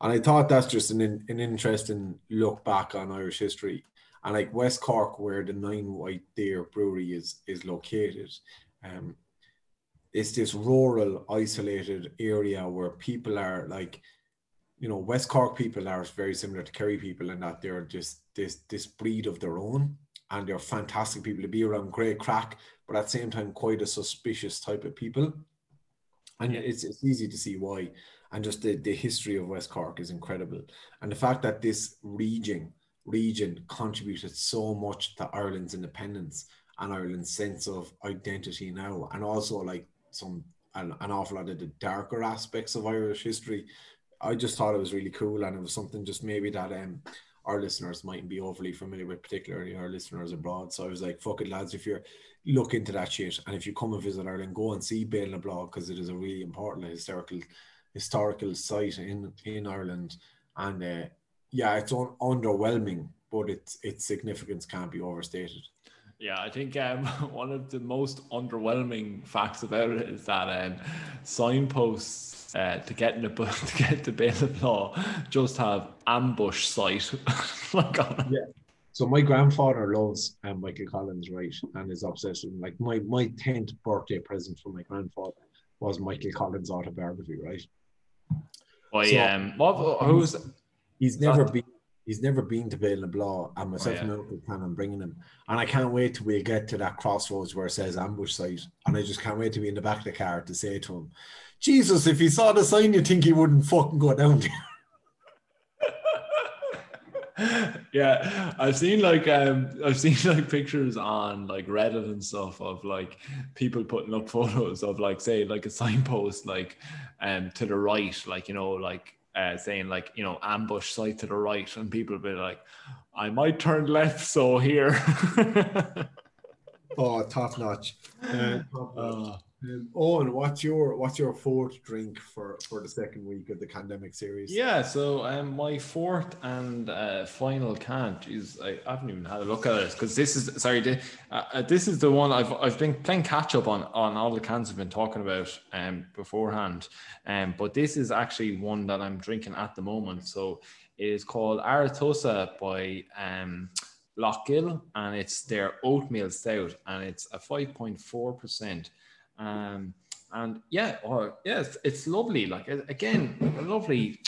and I thought that's just an, an interesting look back on Irish history. And like West Cork, where the Nine White Deer Brewery is is located, um, it's this rural, isolated area where people are like you know, West Cork people are very similar to Kerry people in that they're just this this breed of their own, and they're fantastic people to be around, great crack, but at the same time quite a suspicious type of people. And yeah. it's it's easy to see why. And just the, the history of West Cork is incredible. And the fact that this region region contributed so much to Ireland's independence and Ireland's sense of identity now, and also like some an, an awful lot of the darker aspects of Irish history I just thought it was really cool, and it was something just maybe that um our listeners mightn't be overly familiar with, particularly our listeners abroad. So I was like, "Fuck it, lads! If you're look into that shit, and if you come and visit Ireland, go and see Béal-na-Bláth because it is a really important historical historical site in in Ireland, and uh, yeah, it's un- underwhelming, but its its significance can't be overstated." Yeah, I think um, one of the most underwhelming facts about it is that um, signposts uh, to get in the book to get the bail of law, just have ambush site. like on yeah. So my grandfather loves um, Michael Collins, right, and is obsessed with. Like my my tenth birthday present from my grandfather was Michael Collins' autobiography, right? Oh yeah, um, what, who's he's never been he's never been to Béal-na-Bláth, and myself oh, yeah. and uncle plan on bringing him. And I can't wait till we get to that crossroads where it says ambush site, and I just can't wait to be in the back of the car to say to him, "Jesus, if he saw the sign, you think he wouldn't fucking go down there." yeah, I've seen like um I've seen like pictures on like Reddit and stuff of like people putting up photos of like say like a signpost like um to the right, like you know, like uh, saying like you know ambush site to the right, and people be like, I might turn left, so here. oh, top notch. Uh, top notch. Uh, um, Owen, what's your what's your fourth drink for for the second week of the pandemic series? Yeah, so um, my fourth and uh, final can. is I haven't even had a look at it because this is sorry, uh, uh, this is the one I've I've been playing catch up on on all the cans I've been talking about um beforehand. Um, but this is actually one that I'm drinking at the moment. So it is called Aretosa by um. Lough Gill, and it's their oatmeal stout, and it's a 5.4%. Um, and yeah, or yeah, it's, it's lovely. Like again, a lovely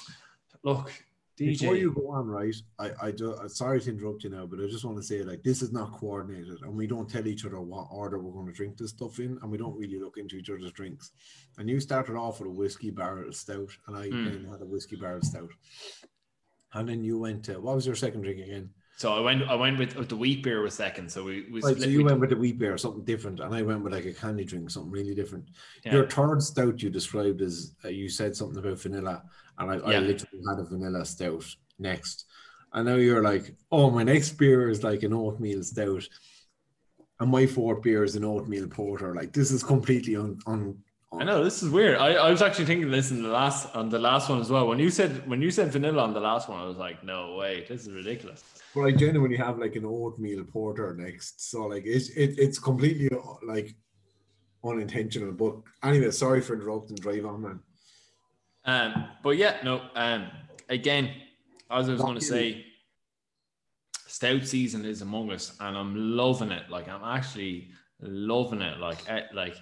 look. DJ. Before you go on, right? I, I do, I'm sorry to interrupt you now, but I just want to say like this is not coordinated, and we don't tell each other what order we're going to drink this stuff in, and we don't really look into each other's drinks. And you started off with a whiskey barrel stout, and I mm. then had a whiskey barrel stout, and then you went to what was your second drink again? So I went I went with the wheat beer was second. So we, we right, so you went with the wheat beer, something different, and I went with like a candy drink, something really different. Yeah. Your third stout you described as uh, you said something about vanilla, and I, yeah. I literally had a vanilla stout next. And now you're like, oh, my next beer is like an oatmeal stout, and my fourth beer is an oatmeal porter. Like this is completely un, un I know this is weird. I, I was actually thinking this in the last on the last one as well. When you said when you said vanilla on the last one, I was like, no way, this is ridiculous. But I genuinely have like an oatmeal porter next, so like it's it, it's completely like unintentional. But anyway, sorry for interrupting. Drive on, man. Um, but yeah, no. Um, again, as I was going to say, stout season is among us, and I'm loving it. Like I'm actually loving it. Like eh, like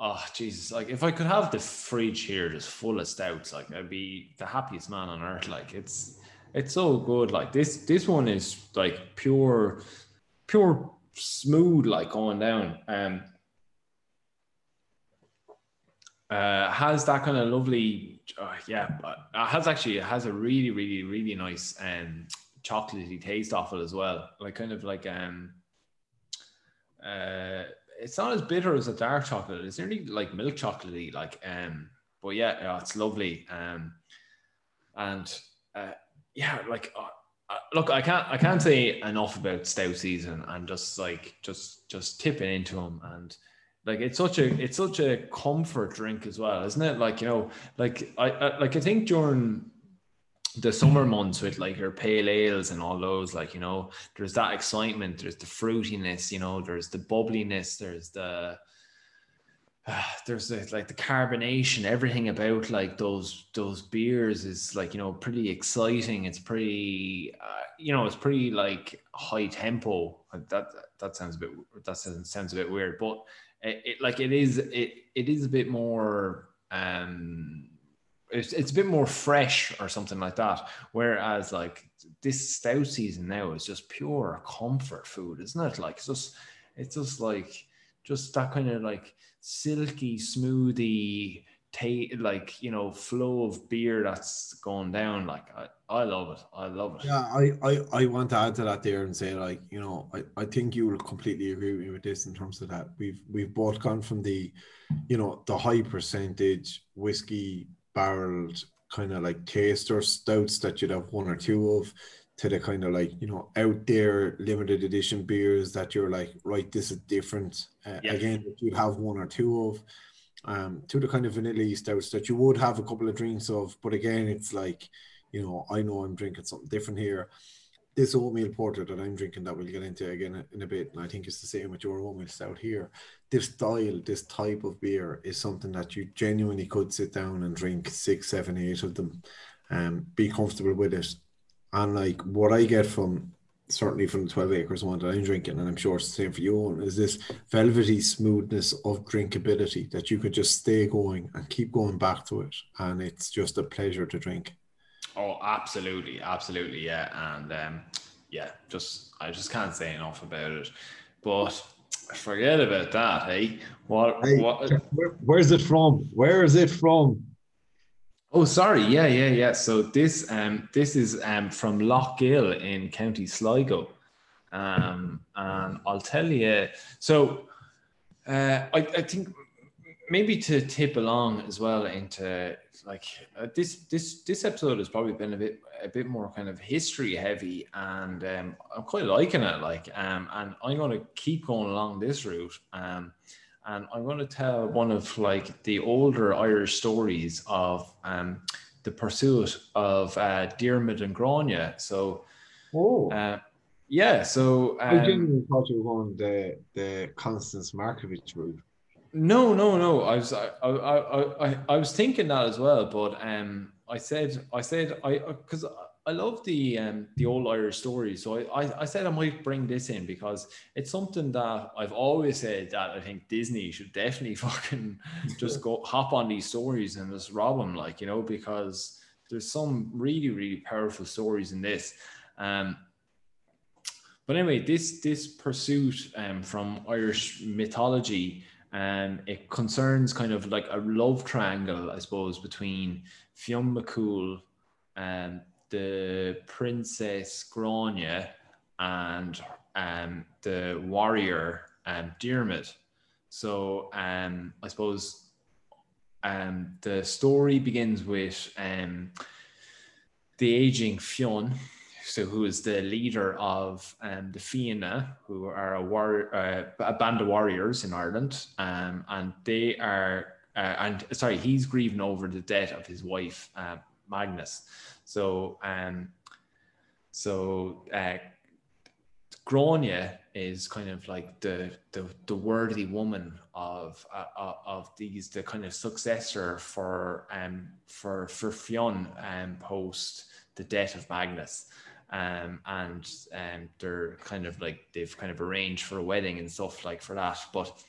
oh Jesus, like if I could have the fridge here just full of stouts, like I'd be the happiest man on earth. Like it's it's so good. Like this, this one is like pure, pure smooth, like going down. Um, uh, has that kind of lovely, uh, yeah. Uh, has actually it has a really, really, really nice um chocolatey taste off it as well. Like kind of like um, uh, it's not as bitter as a dark chocolate. It's nearly like milk chocolatey, like um. But yeah, yeah it's lovely. Um, and uh, yeah, like uh, uh, look, I can't I can't say enough about stout season and just like just just tipping into them and like it's such a it's such a comfort drink as well, isn't it? Like you know, like I, I like I think during the summer months with like your pale ales and all those, like you know, there's that excitement, there's the fruitiness, you know, there's the bubbliness, there's the there's the, like the carbonation everything about like those those beers is like you know pretty exciting. It's pretty uh, you know it's pretty like high tempo. That that sounds a bit that sounds a bit weird but it, it like it is it it is a bit more um it's, it's a bit more fresh or something like that whereas like this stout season now is just pure comfort food isn't it like it's just it's just like just that kind of like silky, smoothie, ta- like you know, flow of beer that's going down. Like I, I love it. I love it. Yeah, I, I, I want to add to that there and say like you know, I, I think you will completely agree with me with this in terms of that. We've we've both gone from the, you know, the high percentage whiskey barreled kind of like taster stouts that you'd have one or two of to the kind of like you know out there limited edition beers that you're like right this is different uh, yeah. again you have one or two of um to the kind of vanilla stouts that you would have a couple of drinks of but again it's like you know I know I'm drinking something different here this oatmeal porter that I'm drinking that we'll get into again in a bit, and I think it's the same with your oatmeal stout here. This style, this type of beer is something that you genuinely could sit down and drink six, seven, eight of them, and um, be comfortable with it. And like what I get from certainly from the 12 acres one that I'm drinking, and I'm sure it's the same for you, is this velvety smoothness of drinkability that you could just stay going and keep going back to it. And it's just a pleasure to drink. Oh, absolutely. Absolutely. Yeah. And um, yeah, just, I just can't say enough about it. But forget about that. Hey, what, hey, what, where, where's it from? Where is it from? Oh, sorry. Yeah, yeah, yeah. So this um this is um from Loughgill in County Sligo. Um, and I'll tell you. So uh, I, I think maybe to tip along as well into like uh, this this this episode has probably been a bit a bit more kind of history heavy and um, I'm quite liking it like um and I'm going to keep going along this route um and I'm going to tell one of like the older Irish stories of um, the pursuit of uh, Diarmid and Grania. So, oh, uh, yeah. So um, I genuinely thought you were on the the Constance Markievicz route. No, no, no. I was I, I, I, I was thinking that as well, but um, I said I said I because I love the um, the old Irish stories. So I, I, I, said I might bring this in because it's something that I've always said that I think Disney should definitely fucking just go hop on these stories and just rob them, like you know, because there's some really really powerful stories in this. Um, but anyway, this this pursuit um, from Irish mythology, um, it concerns kind of like a love triangle, I suppose, between Fionn McCool, um, the Princess Grania and um, the warrior um, Diarmid. So um, I suppose um, the story begins with um, the aging Fionn, so who is the leader of um, the Fianna, who are a, war- uh, a band of warriors in Ireland, um, and they are, uh, and sorry, he's grieving over the death of his wife uh, Magnus. So um, so uh, Grania is kind of like the the, the worthy woman of uh, of these the kind of successor for um for for Fionn um post the death of Magnus. Um, and um, they're kind of like they've kind of arranged for a wedding and stuff like for that. But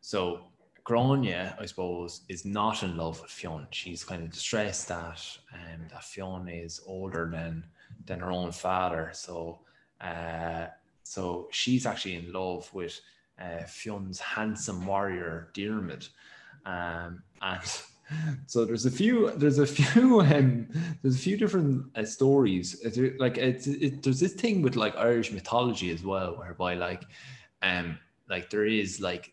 so Grania, I suppose, is not in love with Fionn. She's kind of distressed that um, that Fionn is older than than her own father. So uh, so she's actually in love with uh, Fionn's handsome warrior Diarmid. Um, and so there's a few there's a few um, there's a few different uh, stories. Like it's it, there's this thing with like irish mythology as well whereby like um like there is like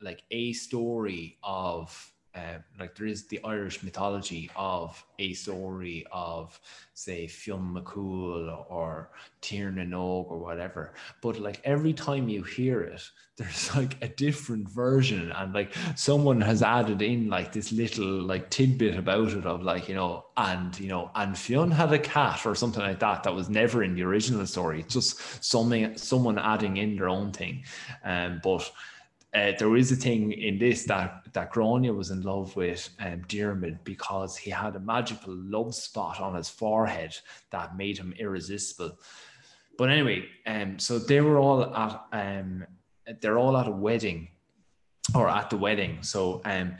like a story of uh, like there is the Irish mythology of a story of say Fionn McCool or Tír na nÓg or whatever. But like every time you hear it, there's like a different version, and like someone has added in like this little like tidbit about it of like you know, and you know, and Fionn had a cat or something like that that was never in the original story. It's just something someone adding in their own thing, um, but uh, there is a thing in this that that Grania was in love with um, Diarmid because he had a magical love spot on his forehead that made him irresistible. But anyway, um, so they were all at um, they're all at a wedding, or at the wedding. So um,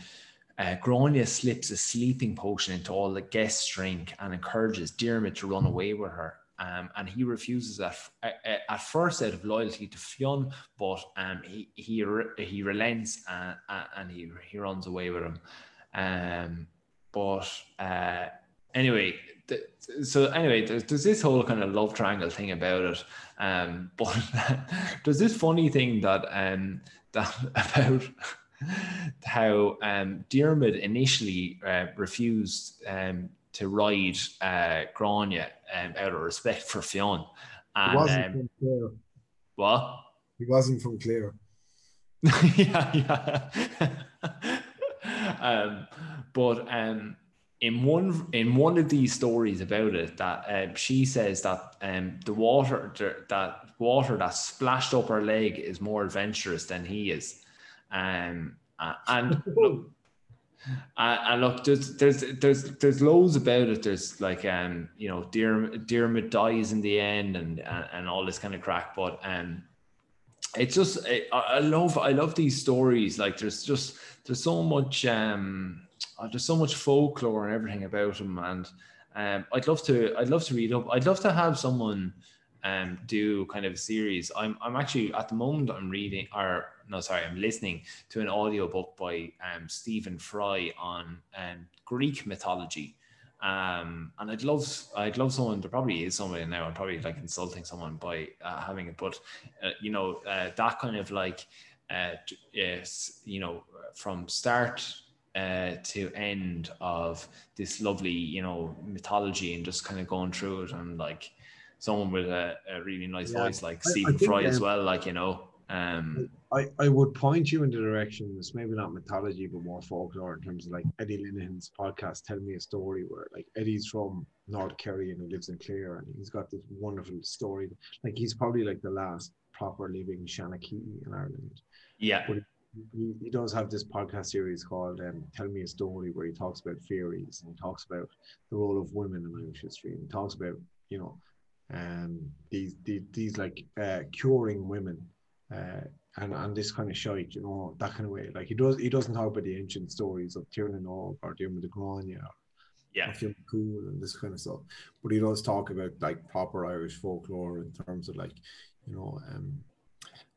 uh, Grania slips a sleeping potion into all the guests' drink and encourages Diarmid to run away with her. Um, and he refuses at, at first out of loyalty to Fionn, but um, he he he relents and, and he he runs away with him. Um, but uh, anyway, so anyway, there's, there's, this whole kind of love triangle thing about it. Um, but there's this funny thing that um, that about how um, Diarmid initially uh, refused um, to ride uh, Grania um, out of respect for Fionn. And, he wasn't um, from Clare. What? He wasn't from Clare. yeah, yeah. um, but um, in one in one of these stories about it that uh, she says that um, the water that water that splashed up her leg is more adventurous than he is um, and look, uh, and look there's there's there's there's loads about it there's like um you know Diarmuid dies in the end and and, and all this kind of crack but um it's just I, I love I love these stories like there's just there's so much um oh, there's so much folklore and everything about them. and um, I'd love to I'd love to read up. I'd love to have someone um, do kind of a series. I'm I'm actually at the moment I'm reading or no sorry I'm listening to an audio book by um, Stephen Fry on um, Greek mythology. Um, and I'd love, I'd love someone. There probably is somebody now. I'm probably like insulting someone by uh, having it, but uh, you know uh, that kind of like, uh, yes, you know, from start uh, to end of this lovely, you know, mythology and just kind of going through it and like someone with a, a really nice yeah. voice like I, Stephen I Fry as well, like you know. Um, I, I would point you in the direction it's maybe not mythology but more folklore in terms of like Eddie Lenihan's podcast Tell Me a Story where like Eddie's from North Kerry and he lives in Clare and he's got this wonderful story like he's probably like the last proper living Shanachie in Ireland yeah but he, he does have this podcast series called um, Tell Me a Story where he talks about fairies and he talks about the role of women in Irish history and he talks about you know um these these, these like uh, curing women uh, and and this kind of shite you know that kind of way like he does he doesn't talk about the ancient stories of Tír na nÓg or Diarmuid de Grania or yeah, cool and this kind of stuff. But he does talk about like proper Irish folklore in terms of like, you know, um,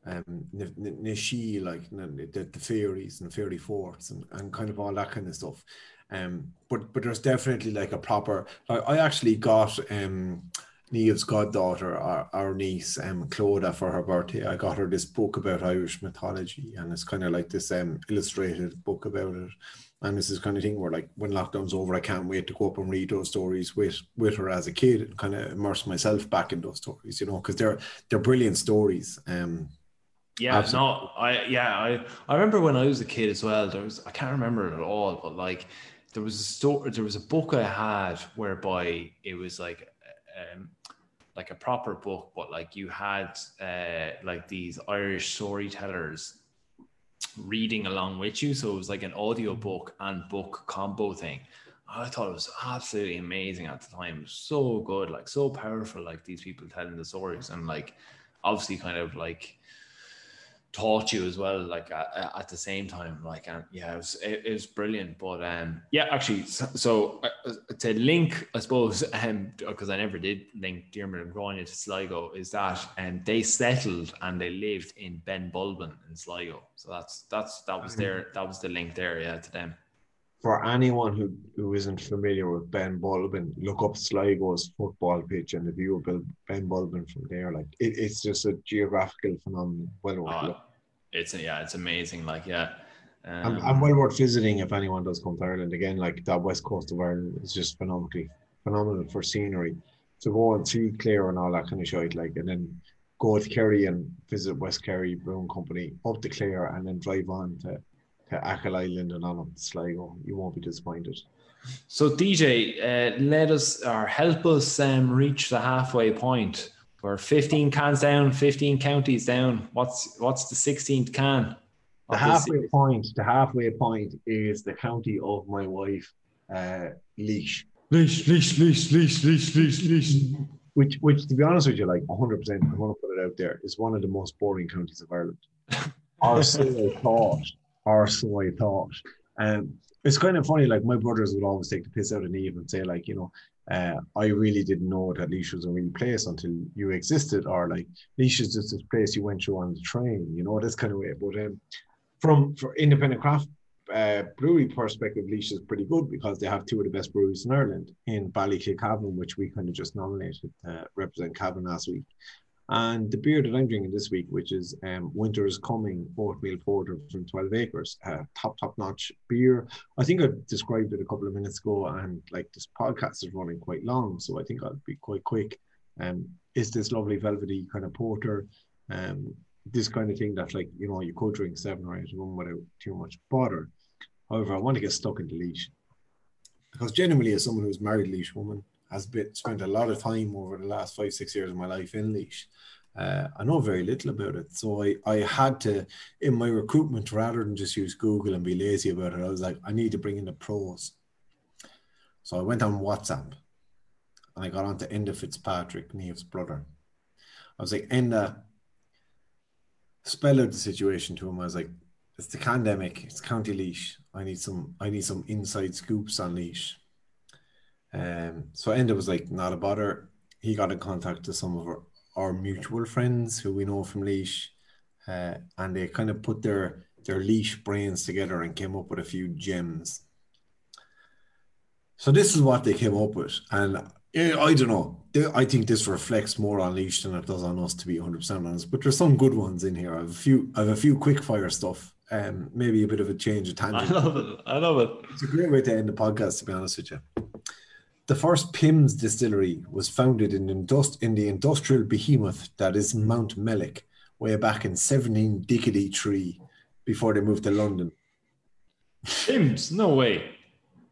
um, Nishi, like the, the fairies and fairy forts and, and kind of all that kind of stuff. Um, but but there's definitely like a proper. Like I actually got um, Niamh's goddaughter, our, our niece, um, Clodagh, for her birthday. I got her this book about Irish mythology, and it's kind of like this um, illustrated book about it. And this is kind of thing where, like, when lockdown's over, I can't wait to go up and read those stories with with her as a kid and kind of immerse myself back in those stories, you know, because they're they're brilliant stories. Um, yeah, Absolutely. no, I yeah, I I remember when I was a kid as well. There was I can't remember it at all, but like there was a story, there was a book I had whereby it was like um like a proper book, but like you had uh like these Irish storytellers reading along with you. So it was like an audio book and book combo thing. I thought it was absolutely amazing at the time. So good, like so powerful, like these people telling the stories and like obviously kind of like taught you as well like at, at the same time like and yeah it was, it, it was brilliant but um yeah actually so, so uh, to link i suppose um because i never did link Diarmuid and Grania to Sligo is that and um, they settled and they lived in Benbulben in Sligo. So that's that's that was their that was the link there yeah to them for anyone who, who isn't familiar with Ben Benbulben, look up Sligo's football pitch and the view of Ben Benbulben from there. Like it, it's just a geographical phenomenon. Well worth oh, It's yeah, it's amazing. Like yeah, um, and, and, well worth visiting if anyone does come to Ireland. Again, like that west coast of Ireland is just phenomenal, phenomenal for scenery. To go and see Clare and all that kind of shit, like, and then go to Kerry and visit West Kerry Brewing Company up to Clare and then drive on to Achill Island and on up to Sligo. You won't be disappointed. So DJ, uh, let us or help us um, reach the halfway point. We're 15 cans down, 15 counties down. What's what's the 16th can? The halfway point. The halfway point is the county of my wife, uh, Laois. Laois, Laois, Laois, Laois, Laois, Laois, Laois. Which, which, to be honest with you, like 100, percent I want to put it out there, is one of the most boring counties of Ireland. or so I thought or so I thought. Um, it's kind of funny, like my brothers would always take the piss out of Niamh and say, like, you know, uh, I really didn't know that Laois was a real place until you existed, or like Laois is just this place you went to on the train, you know, this kind of way. But um, from for independent craft uh, brewery perspective, Laois is pretty good because they have two of the best breweries in Ireland in Ballykilcavan, which we kind of just nominated to represent Cavan last week, and the beer that I'm drinking this week, which is um, Winter is Coming Oatmeal Porter from 12 Acres, uh, top, top notch beer. I think I described it a couple of minutes ago, and like this podcast is running quite long, so I think I'll be quite quick. Um, is this lovely velvety kind of porter? Um, this kind of thing that, like, you know, you could drink seven or eight of them without too much butter. However, I want to get stuck into Laois. because genuinely, as someone who's married Laois woman, has been spent a lot of time over the last five six years of my life in Laois. Uh, I know very little about it, so I I had to in my recruitment rather than just use Google and be lazy about it. I was like, I need to bring in the pros. So I went on WhatsApp and I got on to Enda Fitzpatrick, Niamh's brother. I was like, Enda, spell out the situation to him. I was like, it's the pandemic, it's County Laois. I need some I need some inside scoops on Laois. Um, so Enda was like, not a bother. He got in contact to some of our, our mutual friends who we know from Laois, uh, and they kind of put their their Laois brains together and came up with a few gems. So this is what they came up with, and I don't know. I think this reflects more on Laois than it does on us, to be 100 percent honest. But there's some good ones in here. I have a few. I have a few quick fire stuff. Um, maybe a bit of a change of tangent. I love it. I love it. It's a great way to end the podcast, to be honest with you. The first Pimm's distillery was founded in, indust- in the industrial behemoth that is Mountmellick, way back in 1783, before they moved to London. Pimm's? No way.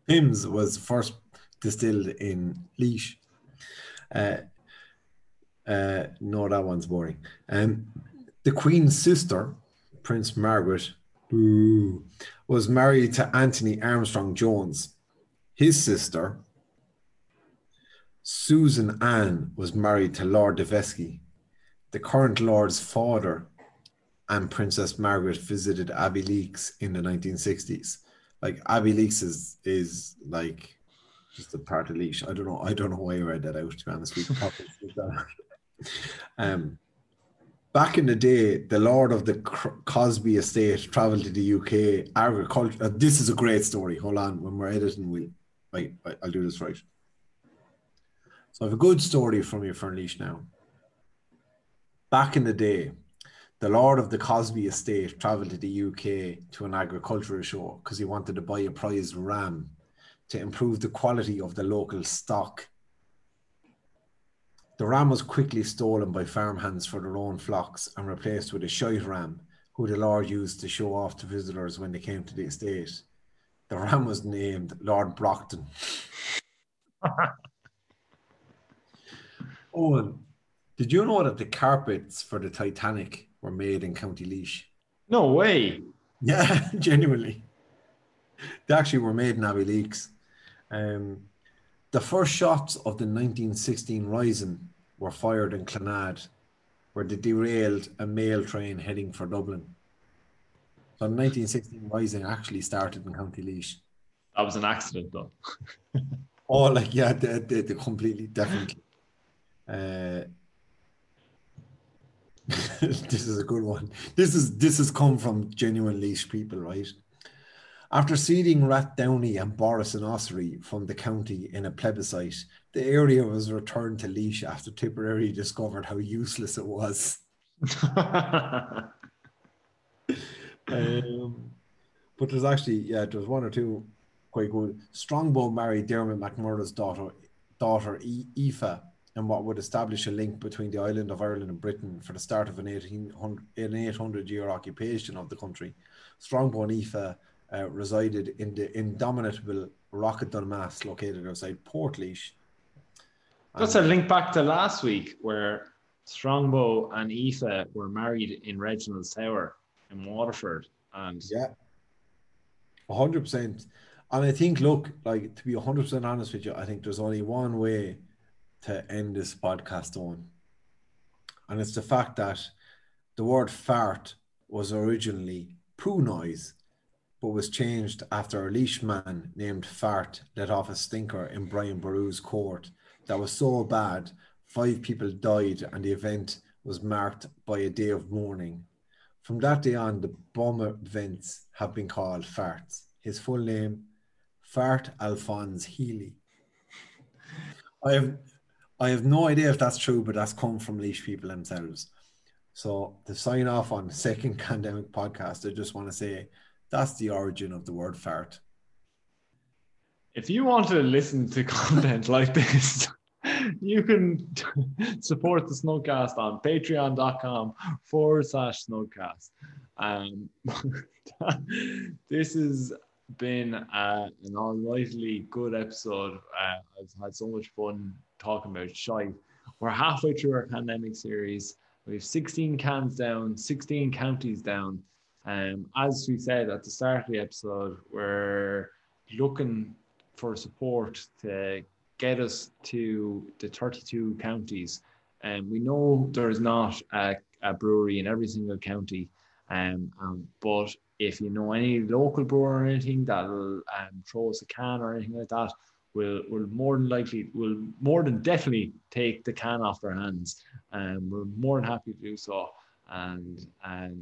Pimm's was first distilled in Laois. Uh, uh, no, that one's boring. Um, the Queen's sister, Prince Margaret, ooh, was married to Anthony Armstrong Jones. His sister, Susan Ann, was married to Lord de Vesci. The current Lord's father and Princess Margaret visited Abbeyleix in the 1960s. Like Abbeyleix is is like just a part of Laois. I don't know. I don't know why I read that out. To be honest, with you. um, back in the day, the Lord of the Cosby Estate traveled to the UK. Agriculture. Uh, this is a great story. Hold on, when we're editing, we'll. Right, I'll do this right. So I have a good story from you for Laois now. Back in the day, the Lord of the Cosby Estate travelled to the UK to an agricultural show because he wanted to buy a prized ram to improve the quality of the local stock. The ram was quickly stolen by farmhands for their own flocks and replaced with a shite ram, who the Lord used to show off to visitors when they came to the estate. The ram was named Lord Brockton. Owen, did you know that the carpets for the Titanic were made in County Laois? No way. Yeah, genuinely. They actually were made in Abbeyleix. Um, the first shots of the 1916 Rising were fired in Clonard, where they derailed a mail train heading for Dublin. So 1916 Rising actually started in County Laois. That was an accident, though. oh, like yeah, they, they, they completely definitely. Uh, this is a good one. This is this has come from genuine Laois people, right? After ceding Rathdowney and Borris and Ossory from the county in a plebiscite, the area was returned to Laois after Tipperary discovered how useless it was. um, but there's actually, yeah, there's one or two quite good. Strongbow married Dermot MacMurrough's daughter, daughter Aoife, and what would establish a link between the island of Ireland and Britain for the start of an 1800, an 800 year occupation of the country. Strongbow and Aoife uh, resided in the indomitable Rock of Dunamase located outside Portlaoise. That's a link back to last week where Strongbow and Aoife were married in Reginald's Tower in Waterford. And yeah, 100%. And I think, look, like to be 100% honest with you, I think there's only one way to end this podcast on. And it's the fact that the word fart was originally poo noise but was changed after a Laois man named Fart let off a stinker in Brian Boru's court that was so bad, five people died, and the event was marked by a day of mourning. From that day on, the bomb events have been called farts. His full name, Fart Alphonse Healy. I have, I have no idea if that's true, but that's come from Laois people themselves. So to sign off on second pandemic podcast, I just want to say that's the origin of the word fart. If you want to listen to content like this, you can support the Snugcast on patreon.com forward slash snugcast. Um, this has been uh, an almightily good episode. Uh, I've had so much fun talking about Shy. We're halfway through our pandemic series. We have 16 cans down, 16 counties down. Um, as we said at the start of the episode, we're looking for support to get us to the 32 counties. And um, we know there's not a, a, brewery in every single county, um, um, but if you know any local brewer or anything that'll um, throw us a can or anything like that, will will more than likely will more than definitely take the can off their hands. And um, we're more than happy to do so, and and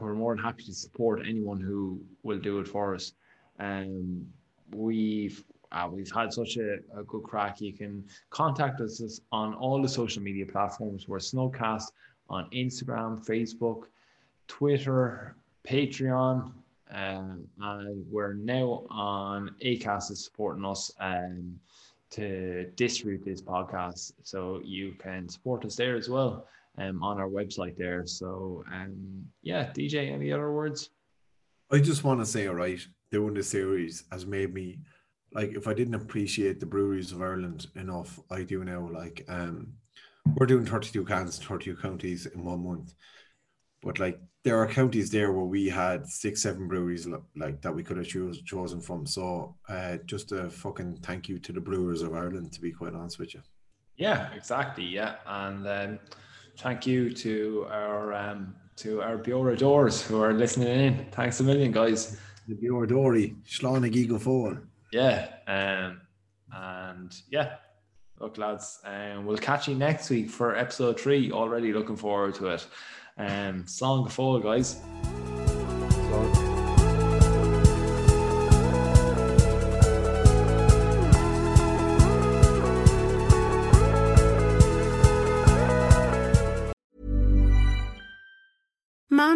we're more than happy to support anyone who will do it for us. Um, we've uh, we've had such a, a, good crack. You can contact us on all the social media platforms. We're Snugcast on Instagram, Facebook, Twitter, Patreon, um, and we're now on Acast is supporting us um, to distribute this podcast. So you can support us there as well um, on our website there. So um, yeah, DJ, any other words? I just want to say, all right, doing this series has made me like if I didn't appreciate the breweries of Ireland enough, I do now. Like um, we're doing 32 cans, 32 counties in one month. But like there are counties there where we had six, seven breweries like that we could have choose, chosen from. So uh, just a fucking thank you to the brewers of Ireland, to be quite honest with you. Yeah, exactly. Yeah, and um, thank you to our um, to our Biora doors who are listening in. Thanks a million, guys. The Biora Dory, Slána Giga Fall. Yeah, um, and yeah, look, lads, um, we'll catch you next week for episode three. Already looking forward to it. Um, song fall, guys.